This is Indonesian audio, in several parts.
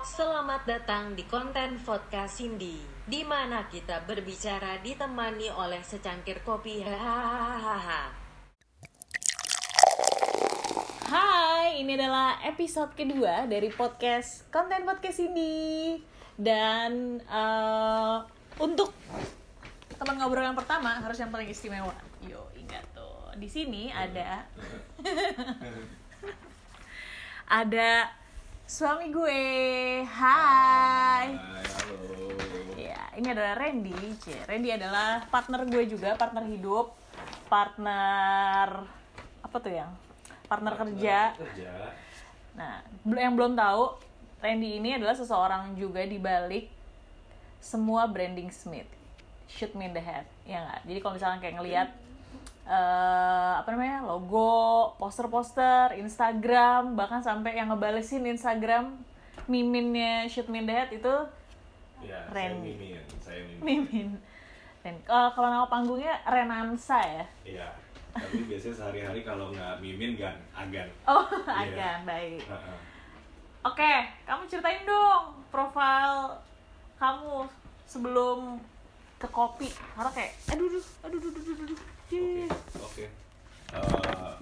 Selamat datang di konten podcast Cindy, di mana kita berbicara ditemani oleh secangkir kopi. Hahaha. Hai, ini adalah episode kedua dari podcast konten podcast ini dan eh, untuk teman ngobrol yang pertama harus yang paling istimewa. Yo, ingat tuh. Di sini ada ada suami gue. Hai. halo. Ya, ini adalah Randy. Randy adalah partner gue juga, partner hidup, partner apa tuh yang? Partner kerja. Kerja. Nah, yang belum tahu, Randy ini adalah seseorang juga di balik semua branding Smith. Shoot me in the head, ya nggak? Jadi kalau misalnya kayak ngelihat eh, apa namanya logo, poster-poster, Instagram, bahkan sampai yang ngebalesin Instagram miminnya shoot me head itu Ya, Randy. saya Mimin, saya Mimin. mimin. Dan eh, kalau nama panggungnya Renansa ya. Iya. Tapi biasanya sehari-hari kalau nggak Mimin kan Agan. Oh, Iya. akan baik. Oke, kamu ceritain dong profil kamu sebelum ke kopi. Karena kayak, aduh, aduh, aduh, aduh, aduh, aduh, Oke. Oke. Eh,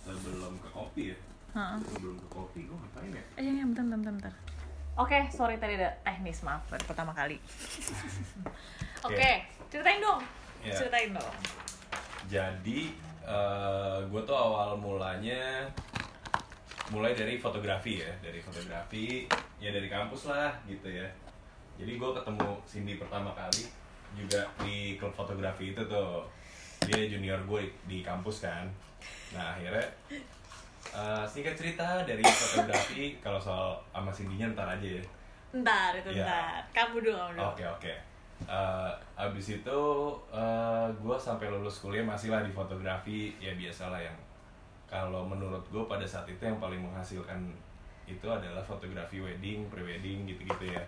sebelum ke kopi ya. Heeh. Sebelum ke kopi gue ngapain ya? Eh, ya, bentar, bentar, bentar. Oke, sorry tadi ada teknis, maaf baru pertama kali. Oke, Oke. ceritain dong. Iya. Ceritain dong. Jadi gue tuh awal mulanya mulai dari fotografi ya, dari fotografi ya dari kampus lah gitu ya. Jadi gue ketemu Cindy pertama kali juga di klub fotografi itu tuh. Dia junior gue di kampus kan. Nah akhirnya eh, singkat cerita dari fotografi kalau soal sama Cindy-nya ntar aja ya. Ntar, itu Iya. ntar. Kamu dulu, kamu dulu. Oke oke. Eh, abis itu gue sampai lulus kuliah masih lah di fotografi ya biasalah yang kalau menurut gue pada saat itu yang paling menghasilkan itu adalah fotografi wedding, prewedding gitu-gitu ya.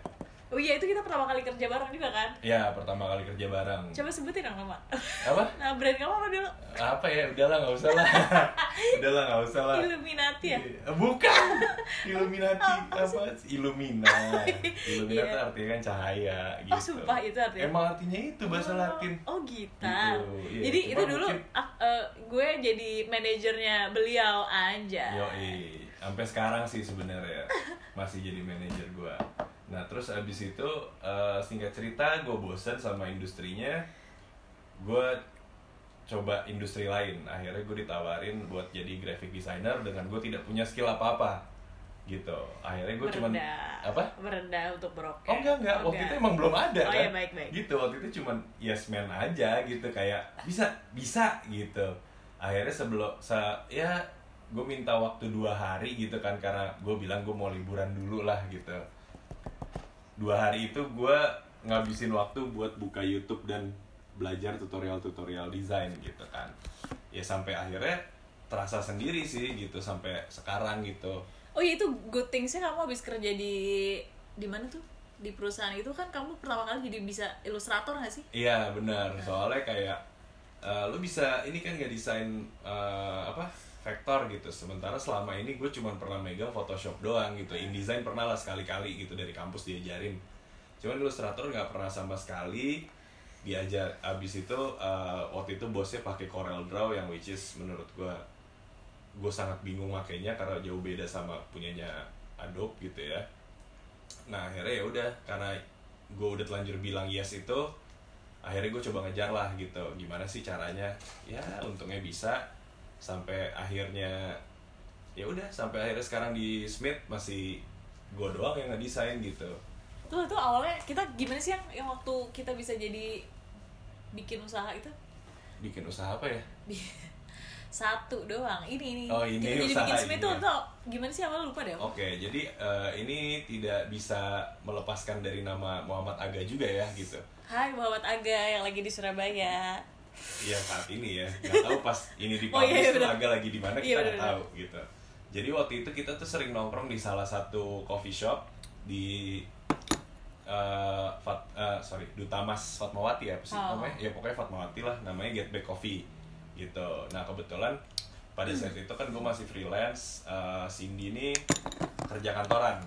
Oh iya, itu kita pertama kali kerja bareng juga kan? Ya pertama kali kerja bareng. Coba sebutin dong nama. Apa? Nah, brand kamu apa dulu? Apa ya? Udahlah nggak usah lah. Udahlah nggak usah lah. Illuminati ya? Iya, Bukan. Illuminati Apa apa? Illumina. Illumina Iya. tuh artinya kan cahaya gitu. Oh, sumpah itu artinya? Emang artinya itu bahasa Oh, Latin. Oh gitu. Gitu, iya. Jadi itu dulu mungkin- ah, eh, gue jadi manajernya beliau aja. Yo, sampai sekarang sih sebenarnya masih jadi manajer gua. Nah terus abis itu eh, singkat cerita gue bosan sama industrinya, gue coba industri lain. Akhirnya gue ditawarin buat jadi graphic designer dengan gue tidak punya skill apa apa gitu. Akhirnya gue cuman apa? Merendah untuk broker. Oh enggak enggak, waktu itu emang belum ada Oh, kan? iya, baik, baik. Gitu, waktu itu cuman yes man aja gitu kayak bisa bisa gitu. Akhirnya sebelum se ya gue minta waktu dua hari gitu kan karena gue bilang gue mau liburan dulu lah gitu. Dua hari itu gue ngabisin waktu buat buka YouTube dan belajar tutorial-tutorial desain gitu kan. Ya sampai akhirnya terasa sendiri sih gitu sampai sekarang gitu. Oh iya itu good things-nya kamu habis kerja di di mana tuh? Di perusahaan itu kan kamu pertama kali jadi bisa ilustrator gak sih? Iya benar, soalnya kayak eh, lu bisa ini kan nggak desain eh, apa vektor gitu. Sementara selama ini gue cuma pernah megang Photoshop doang gitu. InDesign pernah lah sekali-kali gitu dari kampus diajarin. Cuman ilustrator nggak pernah sama sekali diajar. Abis itu eh, waktu itu bosnya pakai Corel Draw yang which is menurut gue gue sangat bingung makainya karena jauh beda sama punyanya Adobe gitu ya. Nah akhirnya ya udah karena gue udah telanjur bilang yes itu akhirnya gue coba ngejar lah gitu gimana sih caranya ya untungnya bisa sampai akhirnya ya udah sampai akhirnya sekarang di Smith masih gue doang yang ngedesain gitu Tuh tuh awalnya kita gimana sih yang yang waktu kita bisa jadi bikin usaha itu? bikin usaha apa ya satu doang. Ini ini. Oh, ini kita jadi usaha bikin Smith tuh ya. tuh gimana sih awalnya lupa deh. oke jadi eh, ini tidak bisa melepaskan dari nama Muhammad Aga juga ya gitu Hai Muhammad Aga yang lagi di Surabaya. Iya saat ini ya. Nggak tahu pas ini di Oh, iya, iya, tuh agak lagi di mana Iya, kita nggak tahu gitu. Jadi waktu itu kita tuh sering nongkrong di salah satu coffee shop di eh, Fat, eh, sorry Duta Mas Fatmawati ya apa sih Oh. namanya? Ya pokoknya Fatmawati lah namanya Get Back Coffee gitu. Nah kebetulan pada saat itu kan gue masih freelance eh, Cindy ini kerja kantoran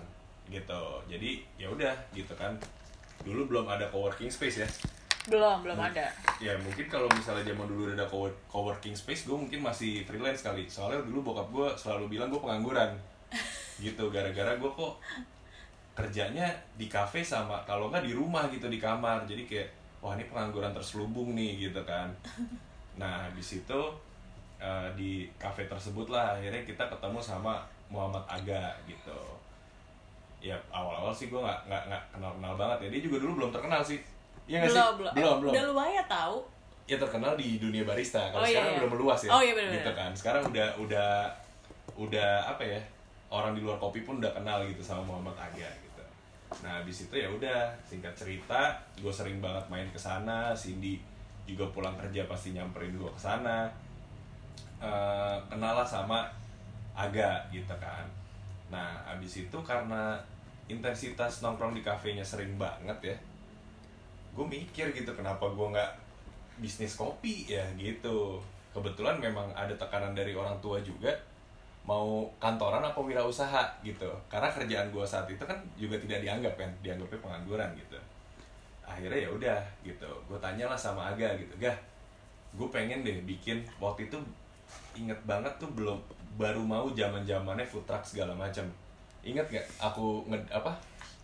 gitu. Jadi ya udah gitu kan. Dulu belum ada coworking space ya belum belum ada. ya mungkin kalau misalnya zaman dulu udah ada co- coworking space gue mungkin masih freelance kali. Soalnya dulu bokap gue selalu bilang gue pengangguran. Gitu gara-gara gue kok kerjanya di kafe sama kalau nggak di rumah gitu di kamar. Jadi kayak wah ini pengangguran terselubung nih gitu kan. Nah di situ eh, di kafe tersebut lah akhirnya kita ketemu sama Muhammad Aga gitu. Ya awal-awal sih gue nggak nggak nggak kenal kenal banget ya. Dia juga dulu belum terkenal sih Iya nggak sih? belum belum. Belum udah lumayan tahu ya terkenal di dunia barista. Kalau Oh, sekarang iya. udah meluas ya. Oh, iya, bener-bener. gitu kan. Sekarang udah udah udah apa ya orang di luar kopi pun udah kenal gitu sama Muhammad Aga gitu. Nah habis itu ya udah singkat cerita gue sering banget main ke sana Cindy juga pulang kerja pasti nyamperin gue ke sana. Eh, kenal lah sama Aga gitu kan. Nah habis itu karena intensitas nongkrong di kafenya sering banget ya gue mikir gitu kenapa gue nggak bisnis kopi ya gitu. Kebetulan memang ada tekanan dari orang tua juga mau kantoran apa wirausaha gitu. Karena kerjaan gue saat itu kan juga tidak dianggap kan. Dianggapnya pengangguran gitu. Akhirnya ya udah gitu. Gue tanyalah sama Aga gitu. Gah gue pengen deh bikin waktu itu inget banget tuh belum baru mau zaman zamannya food truck segala macam. Inget gak aku nge apa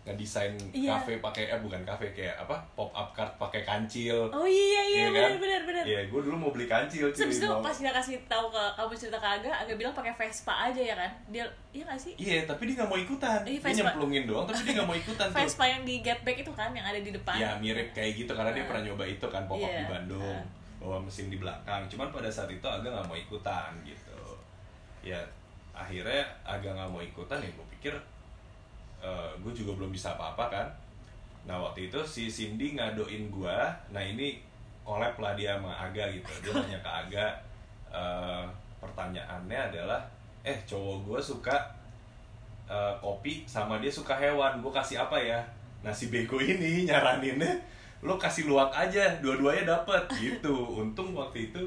ngedesain Iya. kafe pakai eh bukan kafe kayak apa pop up cart pakai kancil oh iya iya Iya benar kan? benar benar Iya, gue dulu mau beli kancil Terus itu mau- pas kita kasih tahu ke kamu cerita ke Aga, Aga bilang pakai Vespa aja ya kan? Dia iya gak sih? Iya, tapi dia nggak mau ikutan. Iya, dia nyemplungin doang, tapi dia nggak mau ikutan tuh. Vespa yang di Get Back itu kan yang ada di depan. Ya mirip kayak gitu karena dia Nah. pernah nyoba itu kan pop up Iya. di Bandung, Nah. bawa mesin di belakang. Cuman pada saat itu agak nggak mau ikutan gitu. Ya akhirnya agak nggak mau ikutan ya gue pikir gue juga belum bisa apa-apa kan. Nah waktu itu si Cindy ngadoin gue, nah ini collab lah dia sama Aga gitu. Dia nanya ke Aga, eh, pertanyaannya adalah, eh cowok gue suka eh, kopi sama dia suka hewan gue kasih apa ya nah si bego ini nyaraninnya lo kasih luwak aja dua-duanya dapet gitu untung waktu itu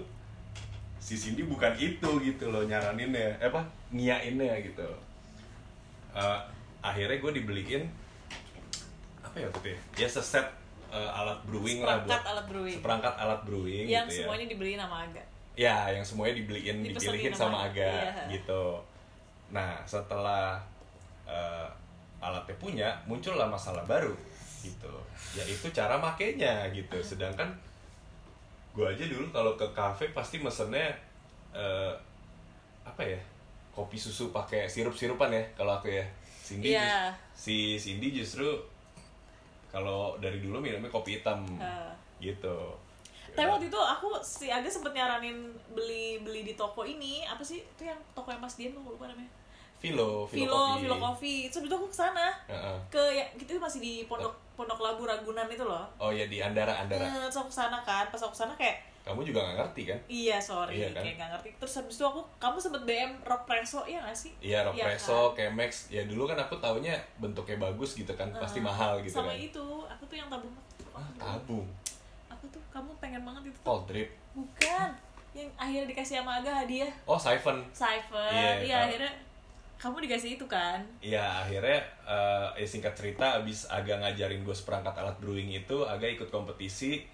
si Cindy bukan itu gitu loh nyaraninnya eh, apa ngiyainnya gitu Eh, akhirnya gue dibeliin apa ya waktu itu ya? ya seset eh, alat brewing lah buat alat brewing. seperangkat alat brewing yang gitu ya semuanya dibeliin sama Aga. Ya, yang semuanya dibeliin, Dipesenin dipilihin sama- Aga iya. gitu. Nah, setelah eh, alatnya punya, muncullah masalah baru gitu. Yaitu cara makainya gitu. Sedangkan gua aja dulu kalau ke kafe pasti mesennya eh, apa ya? Kopi susu pakai sirup-sirupan ya kalau aku ya. Cindy jus- si Cindy justru kalau dari dulu minumnya kopi hitam Ah. gitu. Tapi waktu itu aku si Aga sempet nyaranin beli beli di toko ini apa sih itu yang toko yang Mas Dian tuh lupa namanya Filo, Filo, Filo Coffee. Terus itu aku ke sana Heeh. ke ya itu masih di pondok pondok labu Ragunan itu loh Oh ya di Andara, Andara. Eh, terus aku ke sana kan pas aku ke sana kayak Kamu juga nggak ngerti kan? iya sorry Iya kan? kayak gak ngerti terus habis itu aku kamu sempet BM rock preso iya gak sih Iya, Iya Ropreso, Chemex. Ya dulu kan aku taunya bentuknya bagus gitu kan, pasti Eh, mahal gitu sama kan. itu aku tuh yang tabung Ah, tabung. apa tuh kamu pengen banget itu Cold drip. bukan yang akhirnya dikasih sama Aga hadiah Oh, siphon. Cypher Iya, iya tahu. akhirnya kamu dikasih itu kan Iya, akhirnya eh eh, singkat cerita abis agak ngajarin gue seperangkat alat brewing itu, agak ikut kompetisi,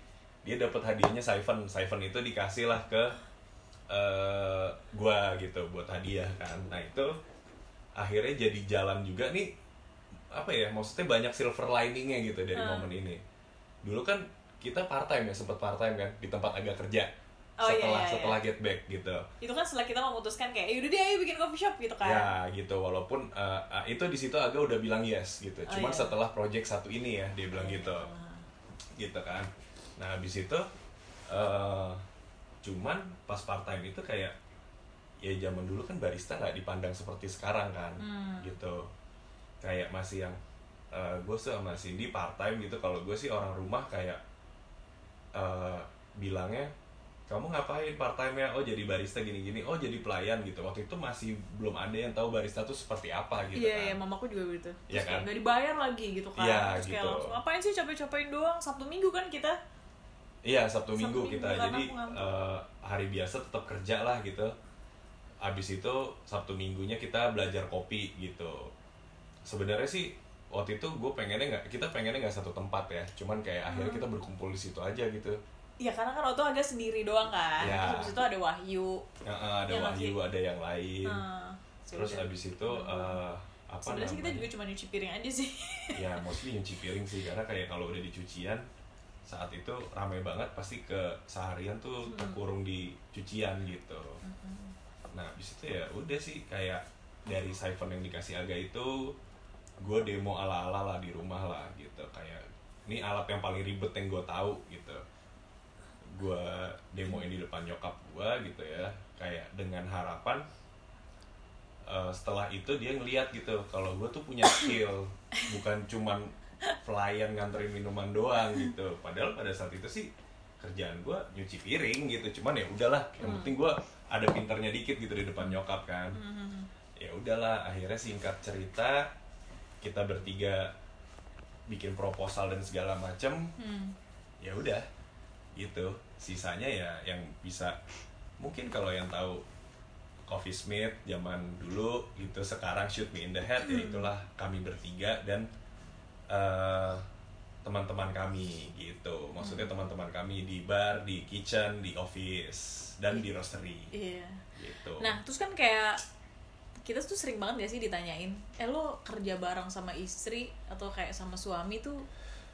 dia dapat hadiahnya siphon. Siphon itu dikasih lah ke eh gua gitu buat hadiah kan. Nah, itu akhirnya jadi jalan juga nih apa ya maksudnya banyak silver liningnya gitu dari Hmm. momen ini dulu kan kita part time ya sempat part time kan di tempat agak kerja Oh, iya, setelah iya, iya. setelah get back gitu itu kan setelah kita memutuskan kayak yaudah deh ayo bikin coffee shop gitu kan ya gitu walaupun uh, uh, itu di situ agak udah bilang yes gitu Oh, cuman iya. setelah project satu ini ya dia bilang gitu Ah. gitu kan nah habis itu uh, cuman pas part time itu kayak ya zaman dulu kan barista nggak dipandang seperti sekarang kan Hmm. gitu. Kayak masih yang uh, gue sih sama Cindy part time gitu. Kalau gue sih orang rumah kayak uh, bilangnya kamu ngapain part time ya oh jadi barista gini gini oh jadi pelayan gitu. Waktu itu masih belum ada yang tahu barista tuh seperti apa gitu iya kan. iya mamaku juga begitu Iya kan? nggak dibayar lagi gitu kan. Iya, terus kayak gitu. langsung ngapain sih capek-capekin doang? Sabtu minggu kan kita Iya Sabtu Sabtu Minggu Minggu kita jadi eh, hari biasa tetap kerja lah gitu. abis itu sabtu minggunya kita belajar kopi gitu sebenarnya sih waktu itu gue pengennya nggak kita pengennya nggak satu tempat ya cuman kayak akhirnya kita berkumpul di situ aja gitu Iya karena kan Oto agak sendiri doang kan. Ya. Terus habis itu ada Wahyu. Ya, ada nggak Wahyu sih? ada yang lain terus sudah. abis itu eh, apa Sebenarnya sih kita juga cuma nyuci piring aja sih. ya mostly nyuci piring sih karena kayak kalau udah di cucian saat itu ramai banget pasti ke seharian tuh Hmm. terkurung di cucian gitu. Nah abis itu ya udah sih kayak dari siphon yang dikasih Aga itu gue demo ala ala lah di rumah lah gitu. Kayak ini alat yang paling ribet yang gue tahu gitu. Gue demoin di depan nyokap gue gitu ya. Kayak dengan harapan eh, setelah itu dia ngeliat gitu kalau gue tuh punya skill bukan cuman pelayan nganterin minuman doang gitu. Padahal pada saat itu sih kerjaan gue nyuci piring gitu. Cuman ya udahlah yang penting gue ada pinternya dikit gitu di depan nyokap kan. Ya udahlah akhirnya singkat cerita kita bertiga bikin proposal dan segala macem. Hmm. ya udah gitu. Sisanya ya yang bisa mungkin kalau yang tahu Coffee Smith zaman dulu gitu sekarang Shoot Me in the Head ya itulah kami bertiga dan eh, teman-teman kami gitu maksudnya teman-teman kami di bar di kitchen di office dan di roastery Iya. gitu Nah, terus kan kayak kita tuh sering banget gak sih ditanyain, eh lo kerja bareng sama istri atau kayak sama suami tuh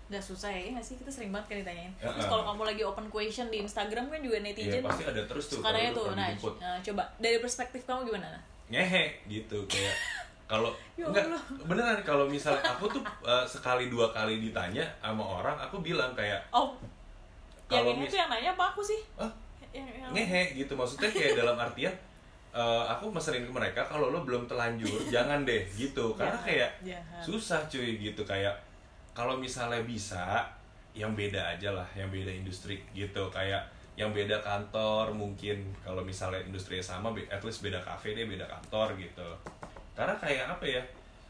nggak susah ya, iya nggak sih? Kita sering banget kan ditanyain. Terus Ya, kalau eh. kamu lagi open question di Instagram kan juga Iya netizen pasti ada terus tuh kalau tuh. pernah Nah, nah, coba dari perspektif kamu gimana? Nah? ngehe gitu kayak kalau Ya enggak beneran kalau misalnya aku tuh eh, sekali dua kali ditanya sama orang aku bilang kayak Oh, yang Kalau ini mis- tuh yang nanya apa aku sih? Yang, yang- ngehe gitu. Maksudnya kayak dalam artian eh, aku meserin ke mereka kalau lo belum telanjur jangan deh gitu. Karena kayak jahat. susah cuy gitu. Kayak kalau misalnya bisa yang beda aja lah yang beda industri gitu. Kayak yang beda kantor mungkin kalau misalnya industri sama at least beda kafe deh beda kantor gitu karena kayak apa ya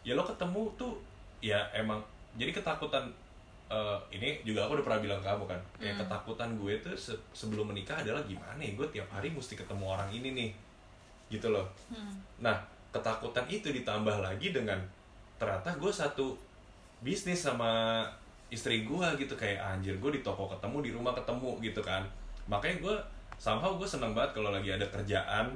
ya lo ketemu tuh ya emang jadi ketakutan eh, ini juga aku udah pernah bilang ke kamu kan kayak Hmm. ketakutan gue tuh se- sebelum menikah adalah gimana ya gue tiap hari mesti ketemu orang ini nih gitu loh Hmm. Nah, ketakutan itu ditambah lagi dengan ternyata gue satu bisnis sama istri gue gitu kayak anjir gue di toko ketemu di rumah ketemu gitu kan makanya gue somehow gue seneng banget kalau lagi ada kerjaan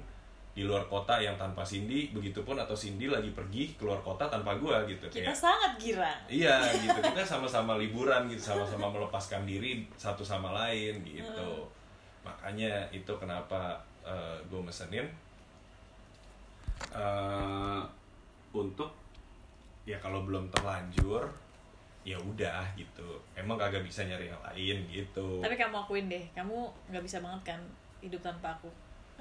di luar kota yang tanpa Cindy begitupun atau Cindy lagi pergi keluar kota tanpa gue gitu. Kita kayak sangat girang. iya gitu. Kita sama-sama liburan gitu. Sama-sama melepaskan diri satu sama lain gitu. Makanya itu kenapa gue mesenin. Eh, untuk ya kalau belum terlanjur ya udah gitu. Emang kagak bisa nyari yang lain gitu. Tapi kamu akuin deh, kamu nggak bisa banget kan hidup tanpa aku.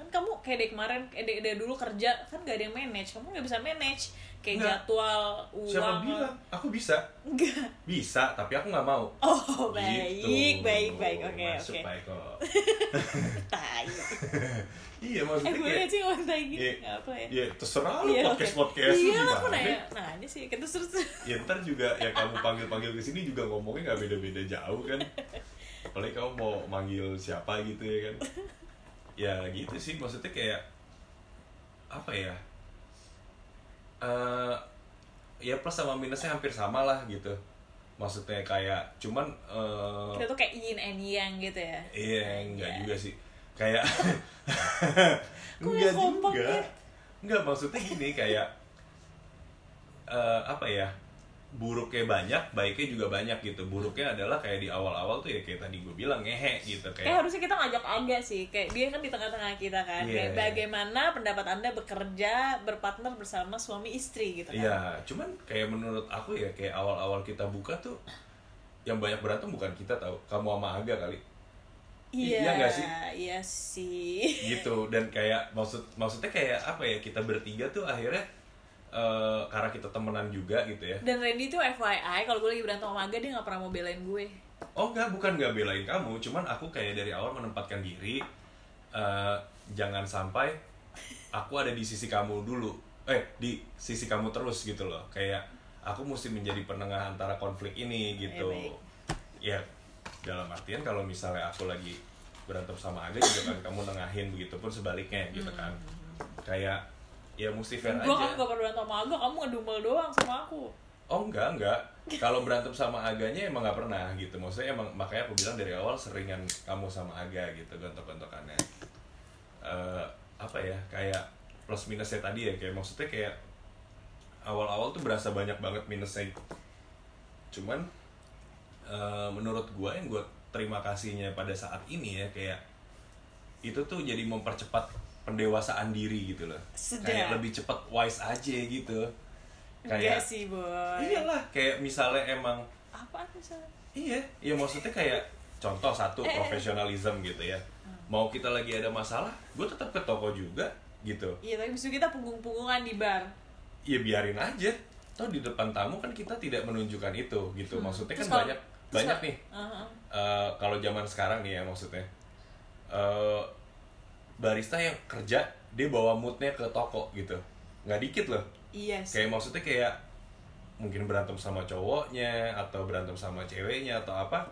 Kan kamu kayak dari kemarin, kayak dari, dari dulu kerja kan gak ada yang manage. Kamu nggak bisa manage kayak Nggak. jadwal uang. siapa bilang aku bisa Enggak. bisa tapi aku nggak mau Oh baik, Gitu. baik, baik. Oke, Masuk, oke. baik kok Tai. iya Eh maksudnya boleh kayak sih ngomong tai gini? Iya. Nggak apa ya? ya terserah lu Iya, podcast oke. podcast Iya, aku nanya. Nah, ini sih kita terus ya ntar juga ya kamu panggil panggil ke sini juga ngomongnya nggak beda beda jauh kan apalagi kamu mau manggil siapa gitu ya kan ya gitu sih maksudnya kayak apa ya eh ya plus sama minusnya hampir sama lah gitu maksudnya kayak cuman eh, Kita tuh kayak yin and yang gitu ya. Iya, enggak Iya. juga sih. Kayak enggak juga. ya? Enggak maksudnya gini kayak eh apa ya? Buruknya banyak, baiknya juga banyak gitu. Buruknya adalah kayak di awal-awal tuh ya kayak tadi gue bilang ngehe gitu Kayak kayak. harusnya kita ngajak Aga sih, kayak dia kan di tengah-tengah kita kan. Iya, Kayak iya. bagaimana pendapat anda bekerja berpartner bersama suami istri gitu kan? Iya, cuman kayak menurut aku ya kayak awal-awal kita buka tuh yang banyak berantem bukan kita tahu, kamu sama Aga kali. Iya, Iya nggak sih? Iya sih. gitu dan kayak maksud maksudnya kayak apa ya kita bertiga tuh akhirnya eh, karena kita temenan juga gitu ya Dan Randy tuh FYI, kalau gue lagi berantem sama Aga, dia gak pernah mau belain gue. Oh enggak, bukan enggak belain kamu, cuman aku kayak dari awal menempatkan diri eh, jangan sampai aku ada di sisi kamu dulu, eh di sisi kamu terus gitu loh. Kayak aku mesti menjadi penengah antara konflik ini gitu. Ya. Ya dalam artian kalau misalnya aku lagi berantem sama Aga juga kan kamu nengahin begitu pun sebaliknya gitu kan. kayak ya mesti fair gue aja. kan gak pernah berantem sama Aga kamu ngedumel doang sama aku. Oh enggak enggak. Kalau berantem sama aganya emang nggak pernah gitu. Maksudnya emang makanya aku bilang dari awal seringan kamu sama aga gitu gontok-gontokannya. Eh, apa ya kayak plus minusnya tadi ya kayak maksudnya kayak awal-awal tuh berasa banyak banget minusnya. Cuman eh, menurut gua yang gua terima kasihnya pada saat ini ya kayak itu tuh jadi mempercepat pendewasaan diri gitu loh. Sedap. kayak lebih cepat wise aja gitu. Enggak kayak sih boy. iyalah kayak misalnya emang apa misalnya? Iya iya maksudnya kayak contoh satu Eh, eh. profesionalism gitu ya. Mau kita lagi ada masalah gue tetap ke toko juga gitu. Iya tapi besok kita punggung-punggungan di bar. Ya biarin aja. Toh di depan tamu kan kita tidak menunjukkan itu gitu. Maksudnya kan Hmm. Kalau- banyak banyak nih. Uh-huh. eh, kalau zaman sekarang nih ya maksudnya. Eh, barista yang kerja dia bawa moodnya ke toko gitu. Nggak dikit loh. Iya sih. Kayak maksudnya kayak mungkin berantem sama cowoknya atau berantem sama ceweknya atau apa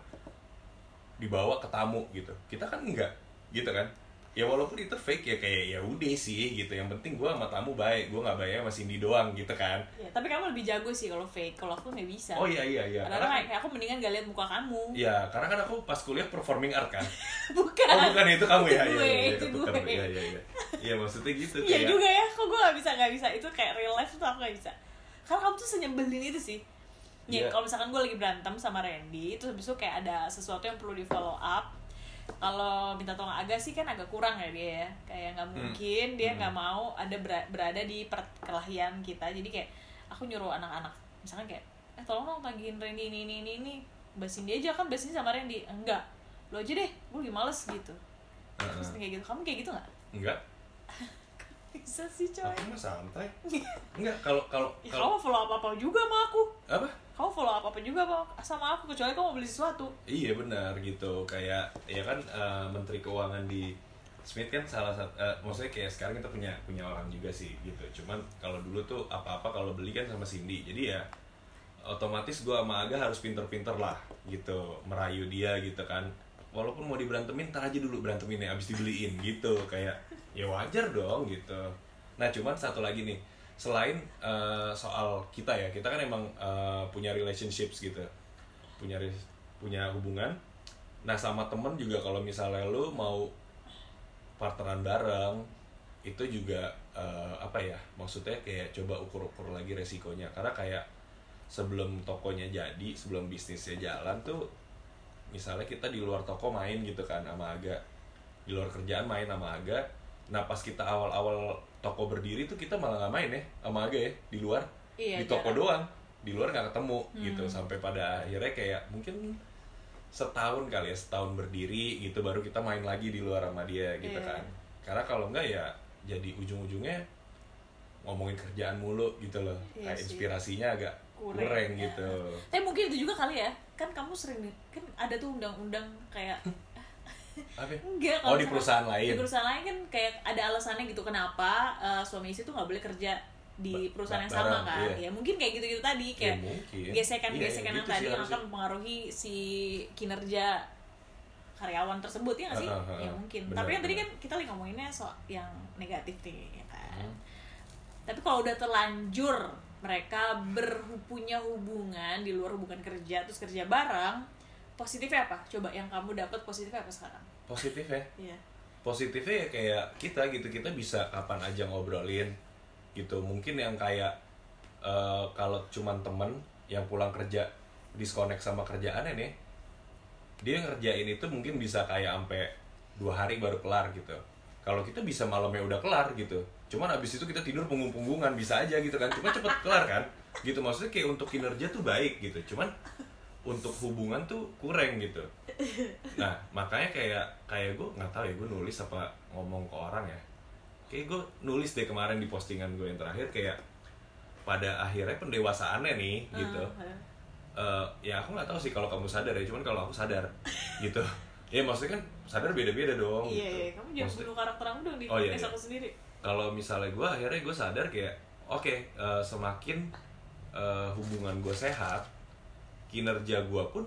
dibawa ke tamu gitu. Kita kan enggak gitu kan ya walaupun itu fake ya kayak ya udah sih gitu yang penting gue sama tamu baik gue nggak bayar sama Cindy doang gitu kan Ya, tapi kamu lebih jago sih kalau fake kalau aku nggak bisa oh iya iya iya karena karena kayak aku mendingan gak lihat muka kamu ya karena kan aku pas kuliah performing art kan bukan oh bukan itu kamu ya Itu iya gue, iya iya itu ketukar. gue. iya iya iya iya maksudnya gitu Iya juga ya, kok gue gak bisa gak bisa itu kayak real life tuh aku gak bisa. Karena kamu tuh senyebelin itu sih. Nih, Iya. kalau misalkan gue lagi berantem sama Randy, terus habis itu kayak ada sesuatu yang perlu di follow up. Kalau minta tolong agak sih kan agak kurang ya dia ya. Kayak nggak mungkin dia Hmm. nggak mau ada ber- berada di perkelahian kita. Jadi kayak aku nyuruh anak-anak, misalkan kayak, eh tolong dong tagihin Randy ini ini ini ini. Basin dia aja kan basin sama Randy. Enggak, lo aja deh, gue lagi males gitu. Terus kayak gitu, kamu kayak gitu nggak? enggak Bisa sih coy. aku mah santai enggak kalau kalau Ya, kalau kamu follow apa-apa juga sama aku. apa Kamu follow apa-apa juga sama- sama aku, kecuali kamu mau beli sesuatu. Iya benar gitu. Kayak ya kan eh, Menteri Keuangan di Smith kan salah satu eh, maksudnya kayak sekarang kita punya punya orang juga sih gitu. Cuman kalau dulu tuh apa-apa kalau beli kan sama Cindy. Jadi ya otomatis gua sama Aga harus pinter-pinter lah gitu. Merayu dia gitu kan. Walaupun mau diberantemin ntar aja dulu berantemin ya abis dibeliin gitu. Kayak ya wajar dong gitu. Nah cuman satu lagi nih selain eh, soal kita ya kita kan emang eh, punya relationships gitu punya punya hubungan. Nah sama temen juga kalau misalnya lu mau partneran bareng itu juga eh, apa ya maksudnya kayak coba ukur-ukur lagi resikonya. Karena kayak sebelum tokonya jadi sebelum bisnisnya jalan tuh misalnya kita di luar toko main gitu kan sama Aga. Di luar kerjaan main sama Aga. Nah pas kita awal-awal toko berdiri tuh kita malah nggak main ya sama Aga ya di luar Iya, di toko jarang. doang di luar nggak ketemu Hmm. gitu sampai pada akhirnya kayak mungkin setahun kali ya setahun berdiri gitu baru kita main lagi di luar sama dia gitu Iya. kan karena kalau enggak ya jadi ujung-ujungnya ngomongin kerjaan mulu gitu loh Iya kayak sih. inspirasinya agak Kurang, kurang, ya. gitu Tapi mungkin itu juga kali ya. Kan kamu sering kan ada tuh undang-undang kayak apa enggak oh kalau di perusahaan lain Di perusahaan lain kan kayak ada alasannya gitu kenapa eh, suami istri tuh nggak boleh kerja di perusahaan yang sama kan. iya. Ya mungkin kayak gitu-gitu tadi Ya, kayak mungkin. gesekan-gesekan Iya, yang gitu tadi yang akan mempengaruhi si kinerja karyawan tersebut ya nggak sih? Ah, ah, ah, ya mungkin. Benar, Tapi kan tadi kan kita lagi ngomonginnya soal yang negatif nih ya kan. Hmm. Tapi kalau udah terlanjur mereka berpunya hubungan di luar hubungan kerja terus kerja bareng, positifnya apa? Coba yang kamu dapat positifnya apa sekarang? positif ya Iya. positifnya ya kayak kita gitu kita bisa kapan aja ngobrolin gitu mungkin yang kayak eh, kalau cuman temen yang pulang kerja disconnect sama kerjaannya nih dia ngerjain itu mungkin bisa kayak sampai dua hari baru kelar gitu kalau kita bisa malamnya udah kelar gitu cuman abis itu kita tidur punggung-punggungan bisa aja gitu kan cuma cepet kelar kan gitu maksudnya kayak untuk kinerja tuh baik gitu cuman untuk hubungan tuh kurang gitu nah makanya kayak kayak gue nggak tahu ya gue nulis apa ngomong ke orang ya kayak gue nulis deh kemarin di postingan gue yang terakhir kayak pada akhirnya pendewasaannya nih gitu ah. Eh, ya aku nggak tahu sih kalau kamu sadar ya cuman kalau aku sadar gitu ya maksudnya kan sadar beda-beda dong iya, gitu. iya, kamu jangan Maksudnya- bunuh karakter kamu dong di Oh, iya, iya. aku sendiri. kalau misalnya gue akhirnya gue sadar kayak oke eh, semakin eh, hubungan gue sehat kinerja gue pun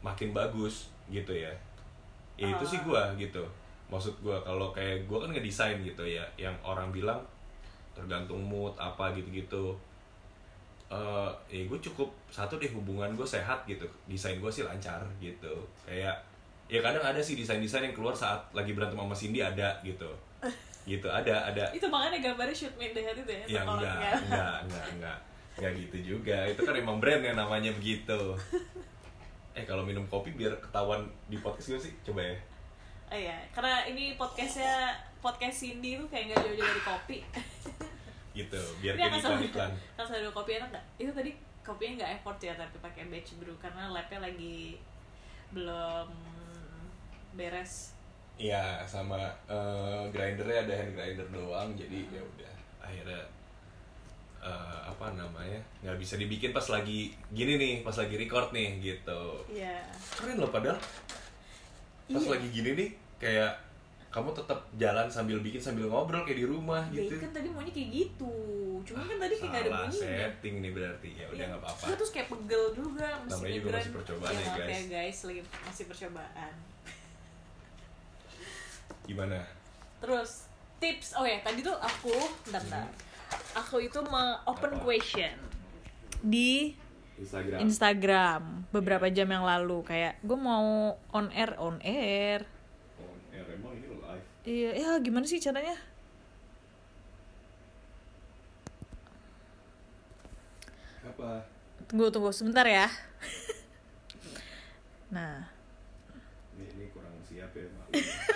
makin bagus gitu ya. Ya itu Ah. sih gue gitu. Maksud gue kalau kayak gue kan ngedesain gitu ya yang orang bilang tergantung mood apa gitu-gitu. Eh ya gue cukup satu deh hubungan gue sehat gitu. Desain gue sih lancar gitu. Kayak ya kadang ada sih desain-desain yang keluar saat lagi berantem sama Cindy ada gitu. Gitu ada ada. Itu makanya gambarnya shoot made the head itu ya ya enggak enggak enggak enggak enggak gitu juga itu kan emang brand yang namanya begitu eh kalau minum kopi biar ketahuan di podcast gue sih coba ya Oh iya, karena ini podcastnya podcast Cindy tuh kayak nggak jauh-jauh dari kopi. gitu biar kayak akan iklan iklan Kalau saya kopi enak nggak? Itu tadi kopinya nggak effort ya, tapi pakai batch brew karena labnya lagi belum beres. Iya sama eh, grindernya ada hand grinder doang jadi ya udah akhirnya eh, apa namanya nggak bisa dibikin pas lagi gini nih pas lagi record nih gitu Iya. keren loh padahal pas Iya. lagi gini nih kayak kamu tetap jalan sambil bikin sambil ngobrol kayak di rumah Ya, gitu kan tadi maunya kayak gitu. Cuma kan tadi kayak nggak ada bunyinya. setting nih berarti ya udah Iya. nggak apa-apa terus kayak pegel juga mesti Namanya juga masih percobaan ya, ya, maaf guys. ya guys, lagi masih percobaan. gimana Terus tips, oh ya tadi tuh aku, bentar, bentar. Aku itu mau open question di Instagram. Instagram beberapa jam yang lalu. Kayak gue mau on air on air. Oh, ya emang ini live? Iya ya gimana sih caranya? Apa? Tunggu tunggu sebentar ya. Nah. Ini, ini kurang siap ya maklum.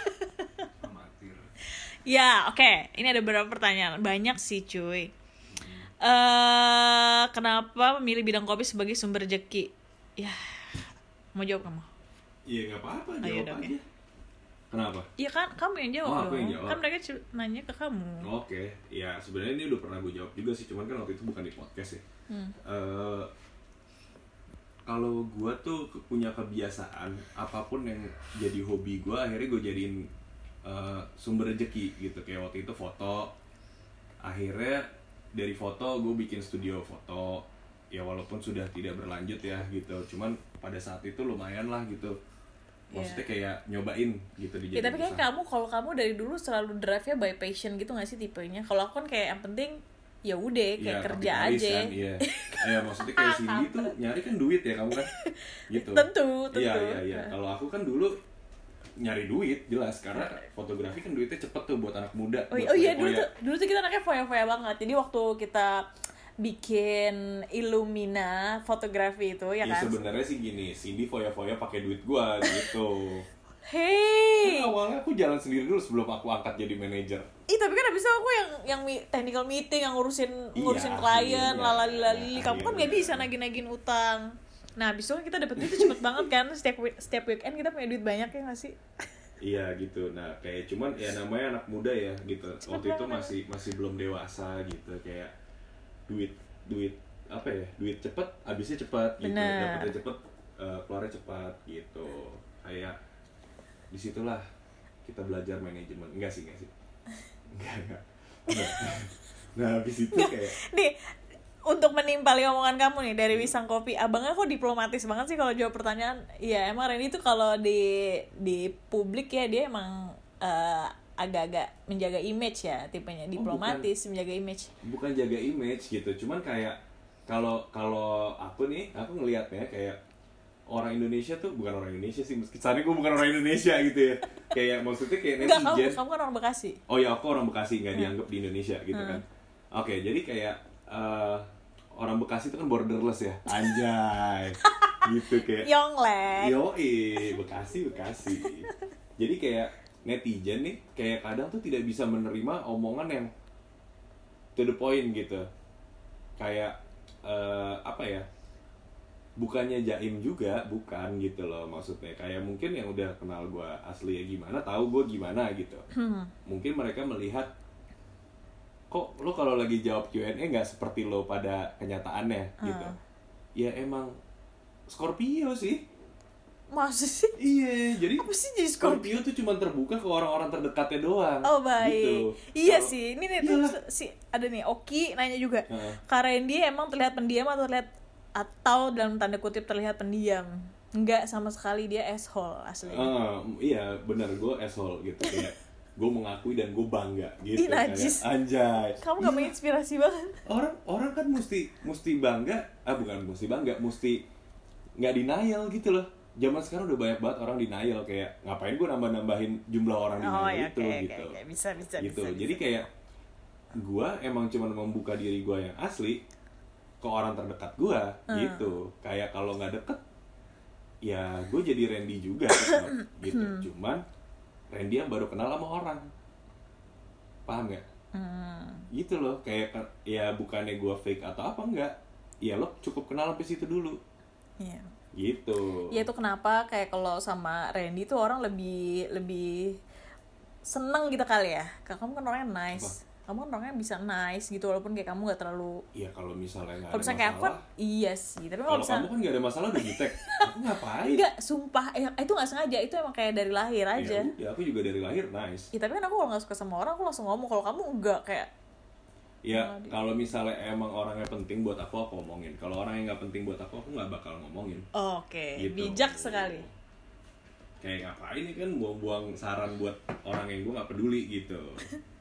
Ya oke. Ini ada beberapa pertanyaan. Banyak sih cuy. Eh kenapa memilih bidang kopi sebagai sumber rezeki ya mau jawab kamu? Iya nggak apa-apa. Oh, jawab yaudah, oke. aja. kenapa? Iya kan kamu yang jawab Oh, aku dong. yang jawab. kan mereka nanya ke kamu. Oke, ya sebenarnya ini udah pernah gue jawab juga sih, cuman kan waktu itu bukan di podcast ya. Hmm. Eh, kalau gue tuh punya kebiasaan apa pun yang jadi hobi gue, akhirnya gue jadiin eh, sumber rezeki gitu. Kayak waktu itu foto, akhirnya dari foto gue bikin studio foto. Ya walaupun sudah tidak berlanjut ya gitu, cuman pada saat itu lumayan lah gitu. Maksudnya kayak nyobain gitu di Ya tapi kayak kamu kalau kamu dari dulu selalu drive-nya by passion gitu gak sih tipenya? Kalau aku kan kayak yang penting ya udah kayak Iya, kerja aja. kan, iya. ya maksudnya kayak Cindy tuh nyari kan duit ya kamu kan gitu Tentu, tentu. iya iya iya kalau aku kan dulu nyari duit jelas karena fotografi kan duitnya cepet tuh buat anak muda Oh, buat iya- oh iya dulu tuh dulu tuh kita anaknya foya-foya banget. Jadi waktu kita bikin Illumina fotografi itu ya Iya, kan. sebenarnya sih gini Cindy foya-foya pakai duit gua gitu Hey. Kan awalnya aku jalan sendiri dulu sebelum aku angkat jadi manajer Ih tapi kan abis itu aku yang yang technical meeting yang ngurusin Iya, ngurusin klien akhirnya. lalali lalili kamu kan Akhirnya. nggak bisa nagih nagihin utang nah abis itu kan kita dapet duit tuh cepet banget kan. Setiap setiap weekend kita punya duit banyak ya nggak sih? Iya gitu. Nah kayak cuman ya namanya anak muda ya gitu. Waktu itu masih masih belum dewasa gitu. Kayak duit duit apa ya duit cepet habisnya cepet gitu. Bener. dapetnya cepet eh, keluarnya cepat gitu. Kayak di situlah kita belajar manajemen. Enggak sih enggak sih? Enggak enggak Enggak. nah habis itu kayak nih untuk menimpali omongan kamu nih dari Wisang Kopi. Abangnya kok diplomatis banget sih kalau jawab pertanyaan. Iya emang Reni tuh kalau di di publik ya dia emang eh, agak-agak menjaga image ya tipenya. Diplomatis menjaga image. Bukan jaga image gitu cuman kayak kalau kalau aku nih aku ngelihatnya kayak orang Indonesia tuh bukan orang Indonesia sih meski gue bukan orang Indonesia gitu ya. Kayak maksudnya kayak enggak kamu netizen. kamu kan orang Bekasi. Oh ya aku orang Bekasi nggak dianggap di Indonesia gitu kan. Oke jadi kayak eh, orang Bekasi itu kan borderless ya anjay gitu kayak Yonglek Yoi, Bekasi, Bekasi. Jadi kayak netizen nih, kayak kadang tuh tidak bisa menerima omongan yang to the point gitu. Kayak eh, apa ya? Bukannya jaim juga, bukan gitu loh maksudnya. Kayak mungkin yang udah kenal gue asli ya gimana, tahu gue gimana gitu. Mungkin mereka melihat kok lo kalau lagi jawab Q&A nggak seperti lo pada kenyataannya gitu. Ya emang Scorpio sih. Masa sih? Iya, jadi Apa sih jadi Scorpio? Scorpio tuh cuma terbuka ke orang-orang terdekatnya doang. Oh baik. Gitu. Iya Kalau- sih. Ini nih Iyalah. tuh si ada nih Oki nanya juga. Heeh. Kak Randy emang terlihat pendiam atau terlihat atau dalam tanda kutip terlihat pendiam? Enggak sama sekali dia asshole asli. Ah, iya benar gue asshole gitu kayak gue mengakui dan gue bangga gitu Ih, najis. kayak, anjay Kamu gak menginspirasi banget. orang orang kan mesti mesti bangga ah bukan mesti bangga mesti nggak denial gitu loh zaman sekarang udah banyak banget orang denial kayak ngapain gue nambah nambahin jumlah orang denial Oh ya, itu oke, gitu oke, oke. Bisa, bisa, gitu bisa, jadi bisa. kayak gue emang cuma membuka diri gue yang asli ke orang terdekat gue Hmm. gitu kayak kalau nggak deket ya gue jadi Randy juga gitu Hmm. cuman Randy yang baru kenal sama orang paham nggak Hmm. gitu loh kayak ke- ya bukannya gue fake atau apa enggak ya lo cukup kenal sampai situ dulu Iya. gitu Ya itu kenapa kayak kalau sama Randy tuh orang lebih lebih seneng gitu kali ya. Kamu kan orangnya nice. Kamu kan orangnya bisa nice gitu walaupun kayak kamu gak terlalu ya kalau misalnya nggak kalau ada misalnya masalah. iya sih. Tapi kalau misalnya kamu kan nggak ada masalah udah jutek. Aku ngapain? Enggak sumpah eh, itu nggak sengaja. Itu emang kayak dari lahir aja. ya, udah, aku juga dari lahir nice. Ya, tapi kan aku kalau nggak suka sama orang aku langsung ngomong. Kalau kamu enggak kayak ya kalau misalnya emang orangnya penting buat aku aku ngomongin kalau orang yang nggak penting buat aku aku nggak bakal ngomongin. Oke Gitu. bijak sekali. Kayak ngapain ini kan buang-buang saran buat orang yang gue nggak peduli gitu